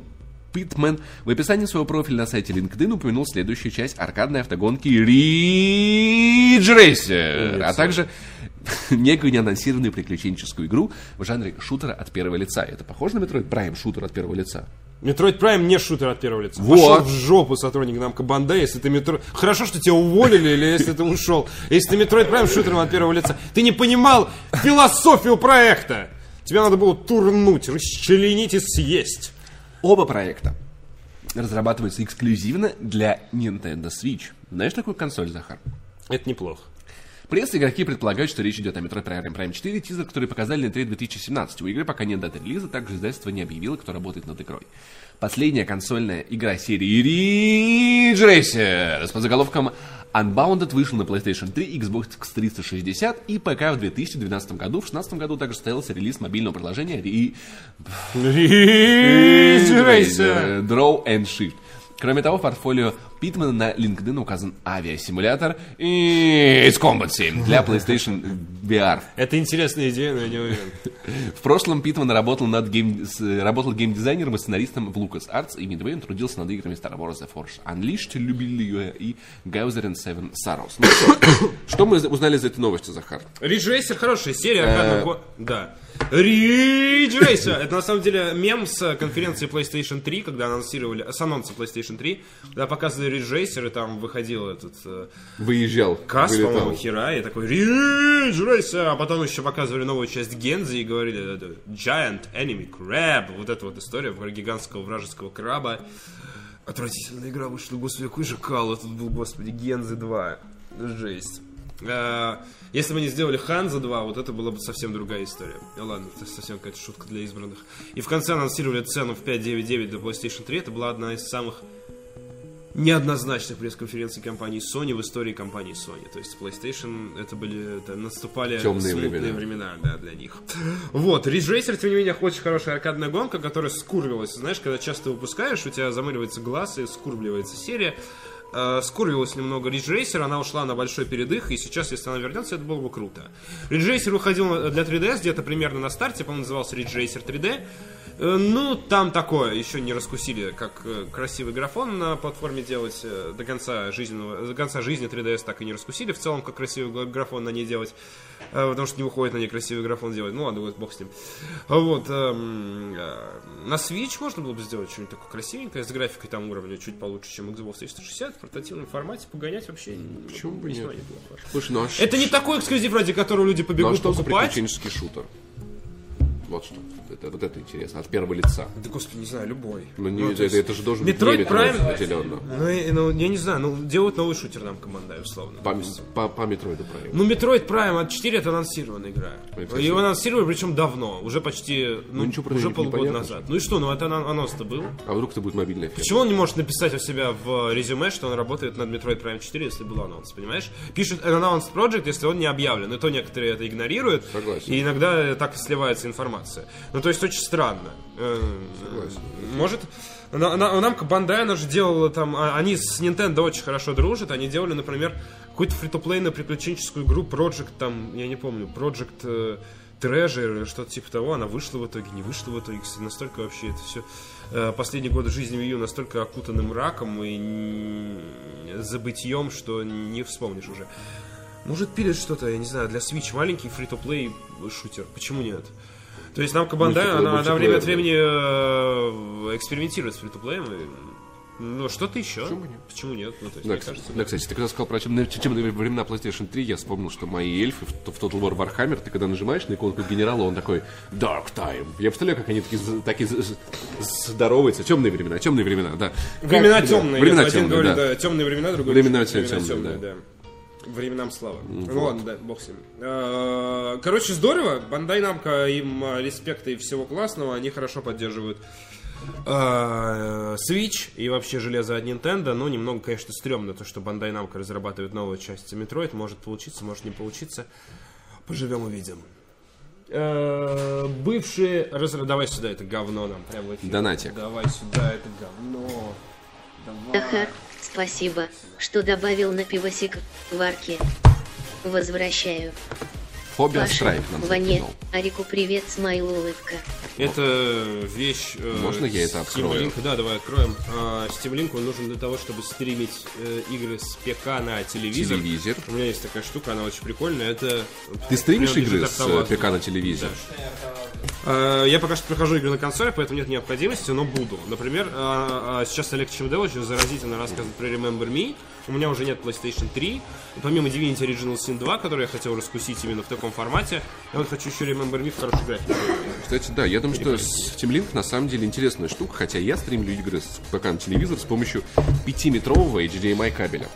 Питмен в описании своего профиля на сайте LinkedIn упомянул следующую часть аркадной автогонки Ridge Racer, а также некую неанонсированную приключенческую игру в жанре шутера от первого лица. Это похоже на Metroid Prime шутер от первого лица? Metroid Prime не шутер от первого лица. Вот. Пошел в жопу сотрудник Namco Bandai, если ты Метро... Хорошо, что тебя уволили, или если ты ушел. Если ты Metroid Prime шутером от первого лица. Ты не понимал философию проекта. Тебе надо было турнуть, расчленить и съесть. Оба проекта разрабатываются эксклюзивно для Nintendo Switch. Знаешь такую консоль, Захар? Это неплохо. Пресс и игроки предполагают, что речь идет о Metroid Prime Prime 4, тизер, который показали на E3 2017. У игры пока нет даты релиза, также издательство не объявило, кто работает над игрой. Последняя консольная игра серии Ridge Racer с подзаголовком Unbounded вышел на PlayStation 3, Xbox 360 и ПК в 2012 году. В 2016 году также состоялся релиз мобильного приложения Ri- Ridge Racer. Draw and Drift. Кроме того, в портфолио Питмана на LinkedIn указан авиасимулятор Ace Combat 7 для PlayStation VR. Это интересная идея, но я не уверен. В прошлом Питман работал, над гейм... работал геймдизайнером и сценаристом в LucasArts, и Midway он трудился над играми Star Wars The Force Unleashed, любили ее, и Geyser and Seven Sorrows. Ну что, что мы узнали из этой новости, Захар? Ridge Racer хорошая серия. аркадного го- Да. Ridge Racer. Это на самом деле мем с конференции PlayStation 3, когда анонсировали, с анонса PlayStation 3, когда показывали Ridge Racer, и там выходил этот э, Выезжал. Кас, по-моему, хера, и такой Ridge Racer, а потом еще показывали новую часть Гензи и говорили это Giant Enemy Crab, вот эта вот история про гигантского вражеского краба. Отвратительная игра вышла, господи, какой же кал этот был, господи, Гензи 2. Жесть. Э, Если бы они сделали Ханза 2, вот это была бы совсем другая история. Ну ладно, это совсем какая-то шутка для избранных. И в конце анонсировали цену в 599 для PlayStation 3. Это была одна из самых неоднозначных пресс-конференций компании Sony в истории компании Sony. То есть PlayStation это были это наступали Темные смутные времена. времена, да, для них. Вот, Ridge Racer, тем не менее, очень хорошая аркадная гонка, которая скурвилась. Знаешь, когда часто выпускаешь, у тебя замыливается глаз и скурвливается серия. Э, Скурвилась немного Ridge Racer, она ушла на большой передых, и сейчас, если она вернется, это было бы круто. Ridge Racer выходил для 3DS где-то примерно на старте, по-моему, назывался Ridge Racer 3D. Э, Ну, там такое, еще не раскусили, как э, красивый графон на платформе делать э, до конца жизненного, до конца жизни 3DS так и не раскусили. В целом, как красивый гра- графон на ней делать, потому что не выходит на ней красивый графон делать. Ну ладно, вот бог с ним. Вот, эм, э, на Switch можно было бы сделать что-нибудь такое красивенькое, с графикой там уровня чуть получше, чем Xbox 360, в портативном формате, погонять вообще Почему бы нет? неплохо. Слушай, ну а Это не такой эксклюзив, ради которого люди ну, а побегут что покупать. приключенческий шутер? Вот что. Это, вот это интересно. От первого лица. Да, господи, не знаю, любой. Ну, не, Ну, это, то есть- это же должен быть Prime- Metroid определенно. Ну, ну, я не знаю, ну, делают новый шутер нам команда, условно. По, по, по Метроиду Prime. Ну, Metroid Prime от 4 это анонсированная игра. Его анонсировали, причем давно, уже почти, ну, ничего про уже полгода назад. Ну и что, ну это ан- анонс-то был. А вдруг это будет мобильная фирма? Почему он не может написать у себя в резюме, что он работает над Metroid Prime 4, если был анонс, понимаешь? Пишет Announced Project, если он не объявлен. И то некоторые это игнорируют. Согласен. И иногда э, так сливается информация. Ну, то есть очень странно. Э, Согласен. Может, на- на- Namco Bandai, она же делала там, а- они с Nintendo очень хорошо дружат, они делали, например, какую-то фри-то-плейную приключенческую игру Project, там, я не помню, Project э, Treasure или что-то типа того, она вышла в итоге, не вышла в итоге, настолько вообще это все последние годы жизни U настолько окутаны мраком и н- забытьем, что не вспомнишь уже. Может пилит что-то, я не знаю, для Switch маленький фри-то-плей шутер, почему нет? То есть Namco Bandai, Мультиплеер- она, она время от времени э, экспериментирует с фри-то-плеем. и, Ну, что-то еще. Почему нет? Почему нет? Ну, то есть, Да, мне кстати, кажется, да, кстати, ты когда сказал про темные, темные времена PlayStation 3, я вспомнил, что мои эльфы в, в Total War Warhammer, ты когда нажимаешь на иконку генерала, он такой Dark Time. Я представляю, как они такие, такие здороваются. Темные времена, темные времена, да. Времена Как- темные. Времена Один темные, говорит, да. да, темные времена, другой Времена говорит, темные, темные, да. Временам слава. Ну ладно, да, бог с ним. Э, Короче, здорово. Бандай Намка, им э, респекта и всего классного. Они хорошо поддерживают э, Switch и вообще железо от Nintendo. Но немного, конечно, стрёмно то, что Бандай Намка разрабатывает новую часть Metroid. Может получиться, может не получиться. Поживем увидим. Бывшие Давай сюда это говно нам прямо в эфир. Донатик. Давай сюда это говно. Захар, спасибо, что добавил на пивосик варки. Возвращаю. Фобия Страйк нам закинул. Арику привет, смайл улыбка. Это вещь... э, Можно я это Steam открою? Link. Да, давай откроем. А, Steam Link он нужен для того, чтобы стримить э, игры с ПК на телевизор. Телевизор. У меня есть такая штука, она очень прикольная. Это Ты стримишь игры с э. ПК на телевизор? Э, Я пока что прохожу игры на консоли, поэтому нет необходимости, но буду. Например, э, э, сейчас Олег Чемдел очень заразительно рассказывает про Remember Me. У меня уже нет PlayStation 3. И помимо Divinity Original Sin 2, который я хотел раскусить именно в таком формате, я вот хочу еще Remember Me в хорошей графике. Кстати, да, я думаю, что Steam Link на самом деле интересная штука, хотя я стримлю игры с ПК на телевизор с помощью 5-метрового HDMI кабеля.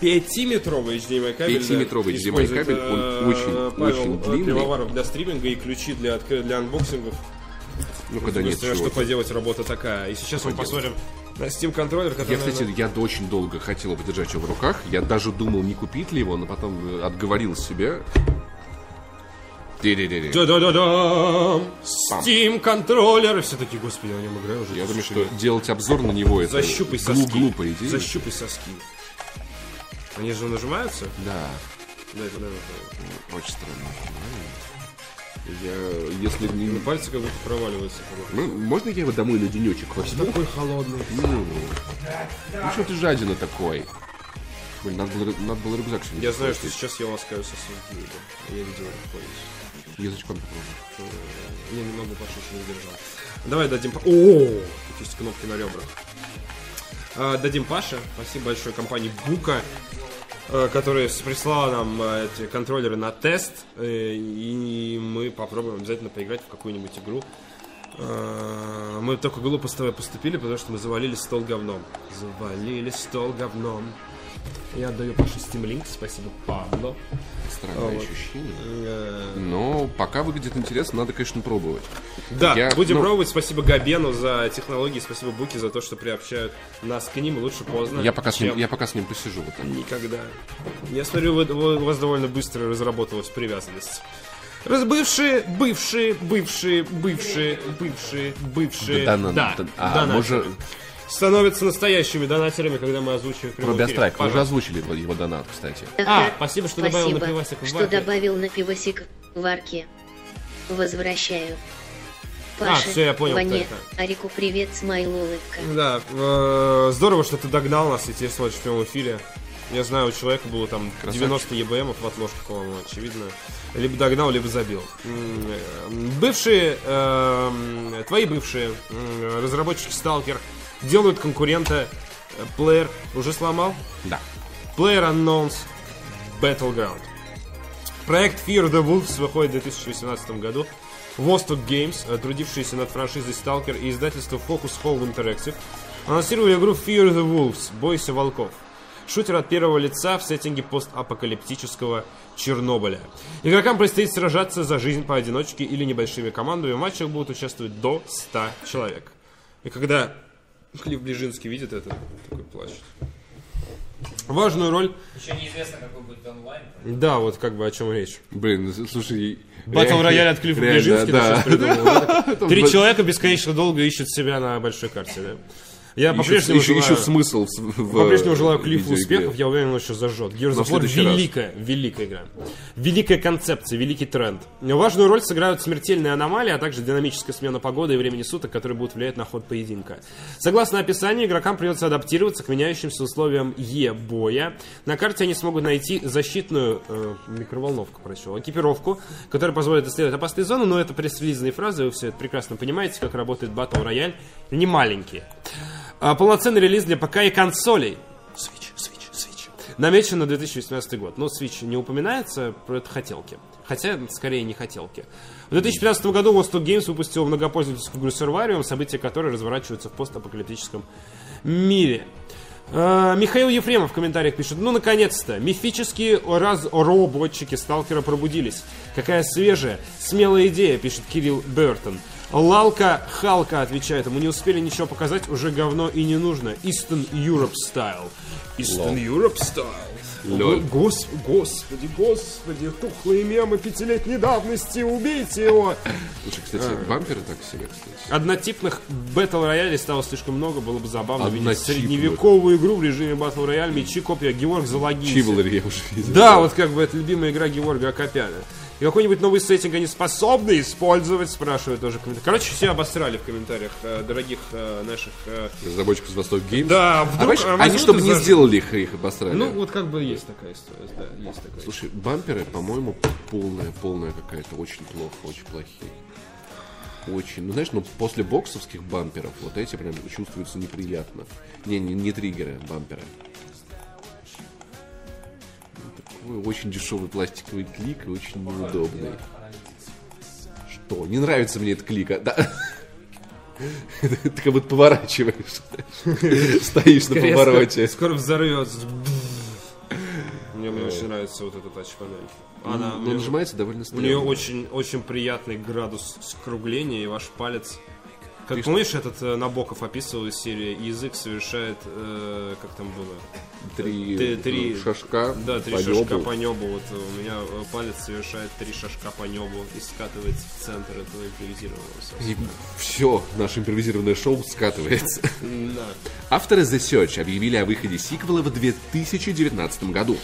Пятиметровый HDMI кабель. Пятиметровый да, HDMI кабель, он э, очень- Павел, очень э, длинный. Пивоваров для стриминга и ключи для, для анбоксингов. Ну, когда нет что поделать, работа такая. И сейчас мы посмотрим Steam контроллер, который... Я, кстати, я очень долго хотел подержать его в руках. Я даже думал, не купить ли его, но потом э, отговорил себя. Да-да-да-дам! Steam контроллер! Все такие, господи, я на нем играю уже. Я думаю, что делать обзор на него это Защупай соски. глупая идея. Защупай соски. Они же нажимаются? Да, Да, это, да, это. очень странно. Я, если не... На пальцы как будто проваливаются. Ну, можно я его домой на денечек возьму? Такой холодный. Ну, ну что ты жадина такой? Блин, надо было, надо было рюкзак себе Я знаю, что сейчас я ласкаю соски. Я видел это повністю. Язычком попробуй. Я не могу, Паша еще не держал. Давай дадим... О, тут есть кнопки на ребрах. А, Дадим Паше. Спасибо большое компании Бука, э, которая с- прислала нам э, эти контроллеры на тест. э, И мы попробуем обязательно поиграть в какую-нибудь игру. Мы только глупо с тобой поступили, потому что мы завалили стол говном. Завалили стол говном. Я отдаю Паше Steam Link, спасибо, Пабло. Странное ощущение. Но пока выглядит интересно, надо, конечно, пробовать. Да, Я- будем ну- пробовать. Спасибо Габену за технологии, спасибо Буки за то, что приобщают нас к ним. Лучше поздно, Я пока, с ним, чем я пока с ним посижу вот так. никогда. Я смотрю, вы- у вас довольно быстро разработалась привязанность. Раз бывшие, бывшие, бывшие, бывшие, бывшие, Да, да, да, да, а, донатеры. может- становятся настоящими донатерами, когда мы озвучиваем в Про. Биострайк. Вы уже озвучили его, его донат, кстати. А, спасибо, что добавил на Спасибо, пивасик в что варке. добавил на пивасик в арке. Возвращаю. А, Паша, всё, я понял, Ване. Арику привет, смайл улыбка. Да, э, здорово, что ты догнал нас и тебе смотришь в прямом эфире. Я знаю, у человека было там 90 ЕБМов в отложке, по-моему, очевидно. Либо догнал, либо забил. Э, Бывшие, э, твои бывшие разработчики Stalker делают конкурента э, Player уже сломал? Да. Player Unknowns Battleground. Проект Fear the Wolves выходит в 2018 году. Vostok Games, э, трудившиеся над франшизой Stalker и издательство Focus Home Interactive, анонсировали игру Fear the Wolves, Бойся волков. Шутер от первого лица в сеттинге постапокалиптического Чернобыля. Игрокам предстоит сражаться за жизнь поодиночке или небольшими командами. В матчах будут участвовать до 100 человек. И когда Клифф Ближинский видит это, такой плачет. Важную роль Еще неизвестно, какой будет онлайн. да, вот как бы о чем речь. Блин, ну, слушай... Батл рояль от Клиффа Ближински, да. сейчас придумал, да? Три человека бесконечно долго ищут себя на большой карте, да? Я по-прежнему желаю, ищут смысл в, по-прежнему желаю Клиффу успехов, я уверен, он еще зажжет. Gears of War следующий раз. великая, великая игра. Великая концепция, великий тренд. Важную роль сыграют смертельные аномалии, а также динамическая смена погоды и времени суток, которые будут влиять на ход поединка. Согласно описанию, игрокам придется адаптироваться к меняющимся условиям Е-боя. На карте они смогут найти защитную э, микроволновку, прочел, экипировку, которая позволит исследовать опасные зоны, но это пресс-релизные фразы, вы все это прекрасно понимаете, как работает Battle Royale. Не маленькие. А, полноценный релиз для ПК и консолей. Switch, Switch, Switch. Намечен на 2018 год. Но Switch не упоминается, про это хотелки. Хотя, скорее, не хотелки. В 2015 году Vostok Games выпустил многопользовательскую игру Survivor, события которой разворачиваются в постапокалиптическом мире. Э, Михаил Ефремов в комментариях пишет, ну наконец-то, мифические разработчики Сталкера пробудились. Какая свежая, смелая идея, пишет Кирилл Бертон. Лалка Халка отвечает ему, не успели ничего показать, уже говно и не нужно. Eastern Europe Style. Eastern Europe Style. Лоль. Гос, господи, господи, тухлые мемы пятилетней давности, убейте его! Слушай, кстати, бамперы так себе, кстати. Однотипных Battle роялей стало слишком много, было бы забавно видеть средневековую игру в режиме Battle рояль, мечи, копья, Георг Залогинцев. Чиволари я уже видел. Да, вот как бы это любимая игра Георга Акопяна. И какой-нибудь новый сеттинг они способны использовать, спрашивают тоже комментарии. Короче, все обосрали в комментариях э, дорогих э, наших... э, Разработчиков из Восток Геймс. Да, А вдруг... понимаешь, а, они, чтобы не сделали их, их обосрали. Ну, вот как бы есть такая история, да, есть такая. Слушай, бамперы, по-моему, полная, полная какая-то, очень плохо, очень плохие. Очень. Ну, знаешь, ну, после боксовских бамперов вот эти прям чувствуются неприятно. Не, не, не триггеры, а бамперы. Такой очень дешевый пластиковый клик и очень неудобный. Что? Не нравится мне этот клик, а? Да. Ты как будто поворачиваешь. Стоишь на повороте. скоро- взорвется. Мне, очень нравится вот эта тач-панель. Она, Ну, мне- нажимается довольно У нее очень, очень приятный градус скругления, и ваш палец... Как помнишь, этот э, Набоков описывал из серии «Язык совершает...» э, Как там было? Три, Т- три- ну, шажка Да, три по шажка небу. по небу. Вот у меня э, палец совершает три шажка по небу и скатывается в центр этого импровизированного И все, наше импровизированное шоу скатывается. Да. Авторы The Search объявили о выходе сиквела в 2019 году.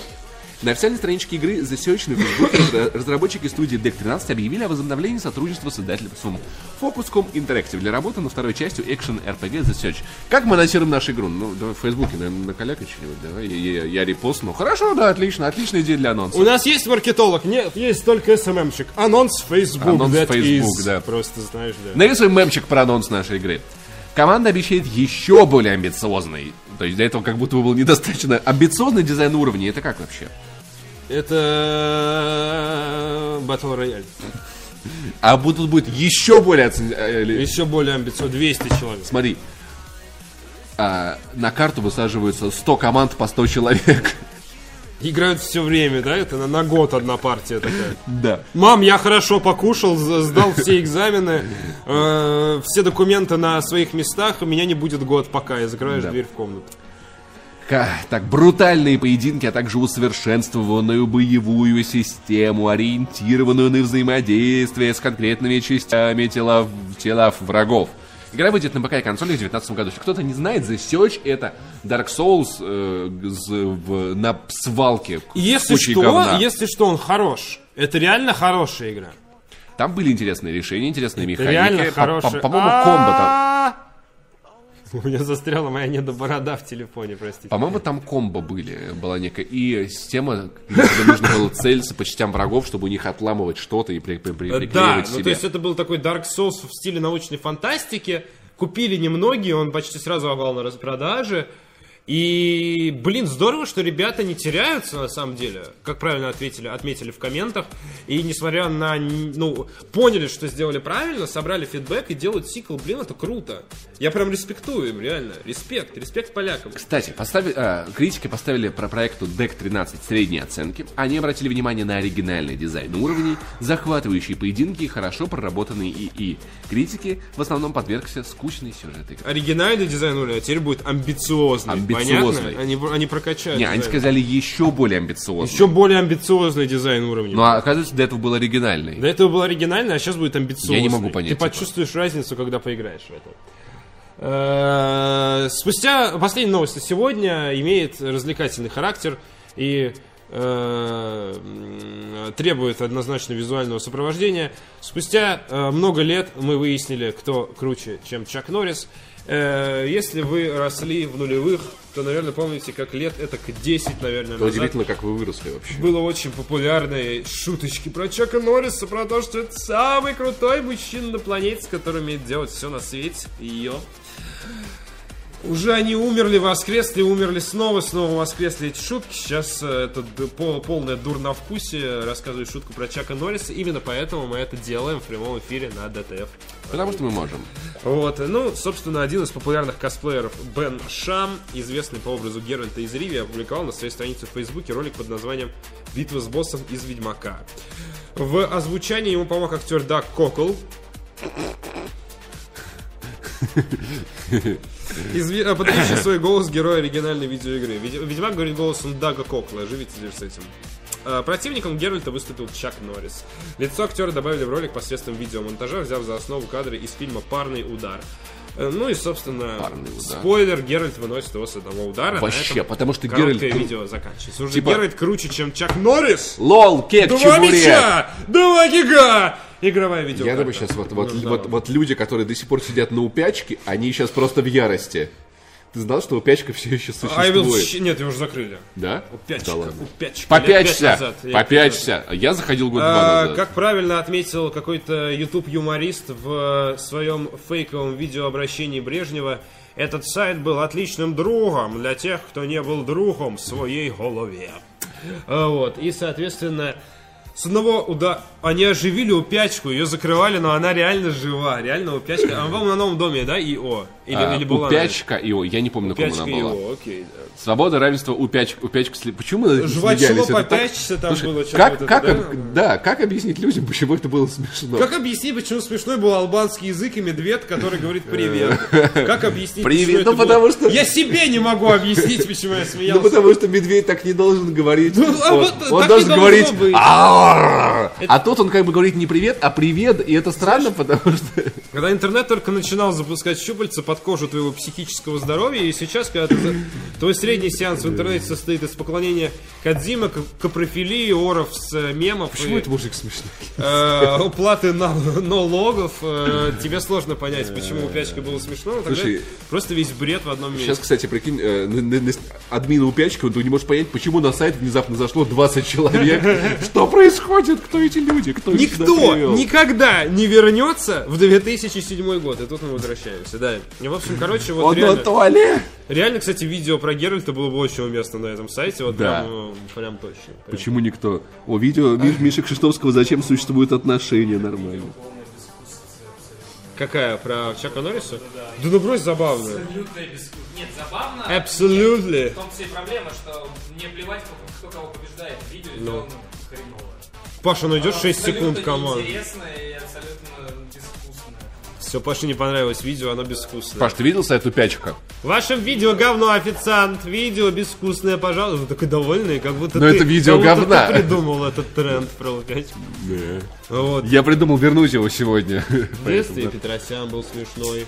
На официальной страничке игры The Search на разра- разработчики студии Deck 13 объявили о возобновлении сотрудничества с издательством Focuscom Interactive для работы над второй частью экшен RPG The Search. Как мы анонсируем нашу игру? Ну, давай в Фейсбуке, наверное, накалякай что-нибудь, давай, я, я, я репостну. Хорошо, да, отлично, отличная идея для анонса. У нас есть маркетолог? Нет, есть только СММщик. Анонс в Facebook. Анонс Facebook, is. да. Просто знаешь, да. Нарисуем мемчик про анонс нашей игры. Команда обещает еще более амбициозный. То есть для этого как будто бы был недостаточно амбициозный дизайн уровней. Это как вообще? Это Battle Royale. А будут будет еще более э, Еще более амбициозно. 200 человек. Смотри. а, на карту высаживаются 100 команд по 100 человек. Играют все время, да? Это на, на год одна партия такая. Да. Мам, я хорошо покушал, сдал все экзамены, э, все документы на своих местах, у меня не будет год пока, и закрываешь Да. дверь в комнату. Так, брутальные поединки, а также усовершенствованную боевую систему, ориентированную на взаимодействие с конкретными частями тела, тела врагов. Игра выйдет на ПК и консолях в 2019 году. Если кто-то не знает, The Search это Dark Souls э, з- в- на свалке. Если что, говна. если что, он хорош. Это реально хорошая игра. Там были интересные решения, интересные механики. Реально хорошая. по- По-моему, комбо там. У меня застряла моя недоборода в телефоне, простите. По-моему, там комбо были, была некая и система, где нужно было целиться по частям врагов, чтобы у них отламывать что-то и при, при- при- приклеивать Да, ну себе. то есть это был такой Dark Souls в стиле научной фантастики. Купили немногие, он почти сразу овал на распродаже. И, блин, здорово, что ребята не теряются, на самом деле, как правильно ответили, отметили в комментах. И несмотря на, ну, поняли, что сделали правильно, собрали фидбэк и делают сиквел, блин, это круто. Я прям респектую им, реально. Респект, респект полякам. Кстати, поставили, а, критики поставили про проекту Deck 13 средние оценки. Они обратили внимание на оригинальный дизайн уровней, захватывающие поединки и хорошо проработанный ИИ. Критики в основном подвергся скучной сюжет игры. Оригинальный дизайн уровня, а теперь будет амбициозный. Амбициозный. Понятно? Они, они прокачают. Не, они сказали еще более амбициозно. Еще более амбициозный дизайн уровня. Но оказывается, до этого был оригинальный. До этого был оригинальный, а сейчас будет амбициозный. Я не могу понять, Ты типа. почувствуешь разницу, когда поиграешь в это. Э, Спустя последняя новость сегодня имеет развлекательный характер и э, требует однозначно визуального сопровождения. Спустя э, много лет мы выяснили, кто круче, чем Чак Норрис. Э, Если вы росли в нулевых, то, наверное, помните, как лет это к 10, наверное, назад удивительно, как вы выросли вообще. было очень популярные шуточки про Чака Норриса, про то, что это самый крутой мужчина на планете, с которым умеет делать все на свете. Ее. Уже они умерли, воскресли, умерли снова, снова воскресли эти шутки. Сейчас э, это д- пол- полное дурновкусие рассказываю шутку про Чака Норриса. Именно поэтому мы это делаем в прямом эфире на ДТФ. Потому что мы можем. Вот, ну, собственно, один из популярных косплееров Бен Шам, известный по образу Геральта из Риви, опубликовал на своей странице в Фейсбуке ролик под названием «Битва с боссом из Ведьмака». В озвучании ему помог актер Даг Кокл. Изви- э, Подающий свой голос героя оригинальной видеоигры. Ведь- Ведьмак говорит голосом Дага Кокла. Живите с этим. Э, Противником Геральта выступил Чак Норрис. Лицо актера добавили в ролик посредством видеомонтажа, взяв за основу кадры из фильма «Парный удар». Э, Ну и, собственно, спойлер, Геральт выносит его с одного удара. Вообще, потому что Геральт... видео заканчивается. Уже Типа- Геральт круче, чем Чак Норрис! Лол, кек, Два чебурек! мяча! Два гига! Игровая видео. Я думаю, сейчас вот, вот, вот, вот люди, которые до сих пор сидят на упячке, они сейчас просто в ярости. Ты знал, что упячка все еще will существует? щ- Нет, его уже закрыли. Да? Упячка, Да ладно. Попячься, назад. Я попячься. Я заходил год два А, назад. как правильно отметил какой-то YouTube-юморист в э, своем фейковом видеообращении Брежнева, этот сайт был отличным другом для тех, кто не был другом в своей голове. А, Вот, и, соответственно, с одного удара... Они оживили упячку, ее закрывали, но она реально жива. Реально упячка. Она, по-моему, на новом доме, да, ИО? Или, А, или была упячка и о, я не помню, на ком она была. ИО, окей. да. Свобода, равенство, упячка, упячка. сли- Почему мы Жвачево? Это так- попячься там Слушай, было, как, это, как, да? об- да, как объяснить людям, почему это было смешно? Как объяснить, почему смешной был албанский язык и медведь, который говорит привет? Как объяснить, Привет, почему ну, потому было- что- Я себе не могу объяснить, почему я Ну, смеялся. потому что медведь так не должен говорить. Ну, а он вот должен говорить! А тут он как бы говорит не привет, а привет, и это странно, потому что... Когда интернет только начинал запускать щупальца под кожу твоего психического здоровья, и сейчас, когда ты твой средний сеанс в интернете состоит из поклонения Кадзима, капрофилии, оров с э, мемов Почему и это мужик смешной? э, уплаты на- налогов, э, тебе сложно понять, почему у Пячка было смешно, Слушай, просто весь бред в одном месте. Сейчас, кстати, прикинь, э, на- на- на- админа упячка, ты не можешь понять, почему на сайт внезапно зашло 20 человек. Что происходит? Кто эти люди? Кто Никто никогда не вернется в 2007 год. И тут мы возвращаемся, да. И, в общем, короче, вот Он реально, туалет. реально, кстати, видео про Геральта было бы очень уместно на этом сайте. Вот Да. прям, э, прям точно. Прям. Почему никто? О, видео Ми- Миши Кшиштовского «Зачем существуют отношения» нормально. Какая? Про Чака Норриса? Да, ну брось забавно. Абсолютно без... Нет, забавно. Absolutely. В том все и проблема, что мне плевать, кто кого побеждает. Видео Ну. сделано хреново. Паша, ну идет 6 Абсолютно секунд, команд. неинтересно и абсолютно. Все, Паше не понравилось видео, оно безвкусное. Паш, ты видел сайт Тупячка? В вашем видео говно, официант. Видео безвкусное, пожалуйста. Вы такой довольный, как будто Но ты... это видео говна. ты придумал этот тренд про лукачку. Вот. Я придумал вернуть его сегодня. В детстве Петросян был смешной.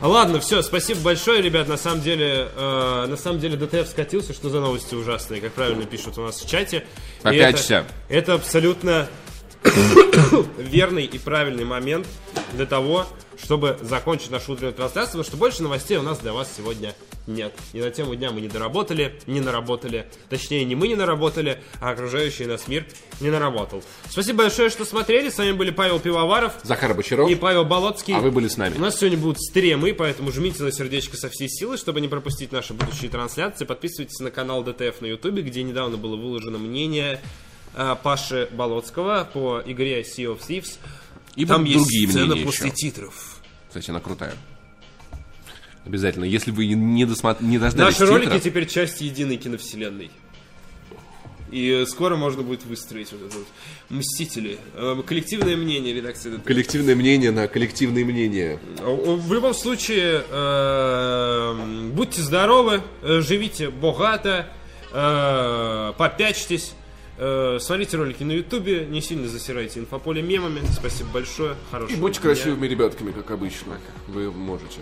Ладно, все, спасибо большое, ребят. На самом деле, э, на самом деле ДТФ скатился, что за новости ужасные, как правильно пишут у нас в чате. Опять это- вся. Это абсолютно верный и правильный момент для того, чтобы закончить нашу утреннюю трансляцию, потому что больше новостей у нас для вас сегодня нет. И на тему дня мы не доработали, не наработали. Точнее, не мы не наработали, а окружающий нас мир не наработал. Спасибо большое, что смотрели. С вами были Павел Пивоваров Захар Бочаров, и Павел Болоцкий. а вы были с нами. У нас сегодня будут стримы, поэтому жмите на сердечко со всей силы, чтобы не пропустить наши будущие трансляции. Подписывайтесь на канал ДТФ на Ютубе, где недавно было выложено мнение Паши Болоцкого по игре Sea of Thieves. И Там есть другие сцена после еще. титров. Кстати, она крутая. Обязательно. Если вы не, досмотр... не дождались Наши ролики титров, теперь часть единой киновселенной. И э, скоро можно будет выстроить вот это вот Мстители. Э, Коллективное мнение редакции коллективное мнение на коллективные мнения. В любом случае, э, будьте здоровы, э, живите богато, э, попячьтесь, э, смотрите ролики на ютубе, не сильно засирайте инфополе мемами. Спасибо большое, хорошего И будьте дня. красивыми ребятками, как обычно. Вы можете.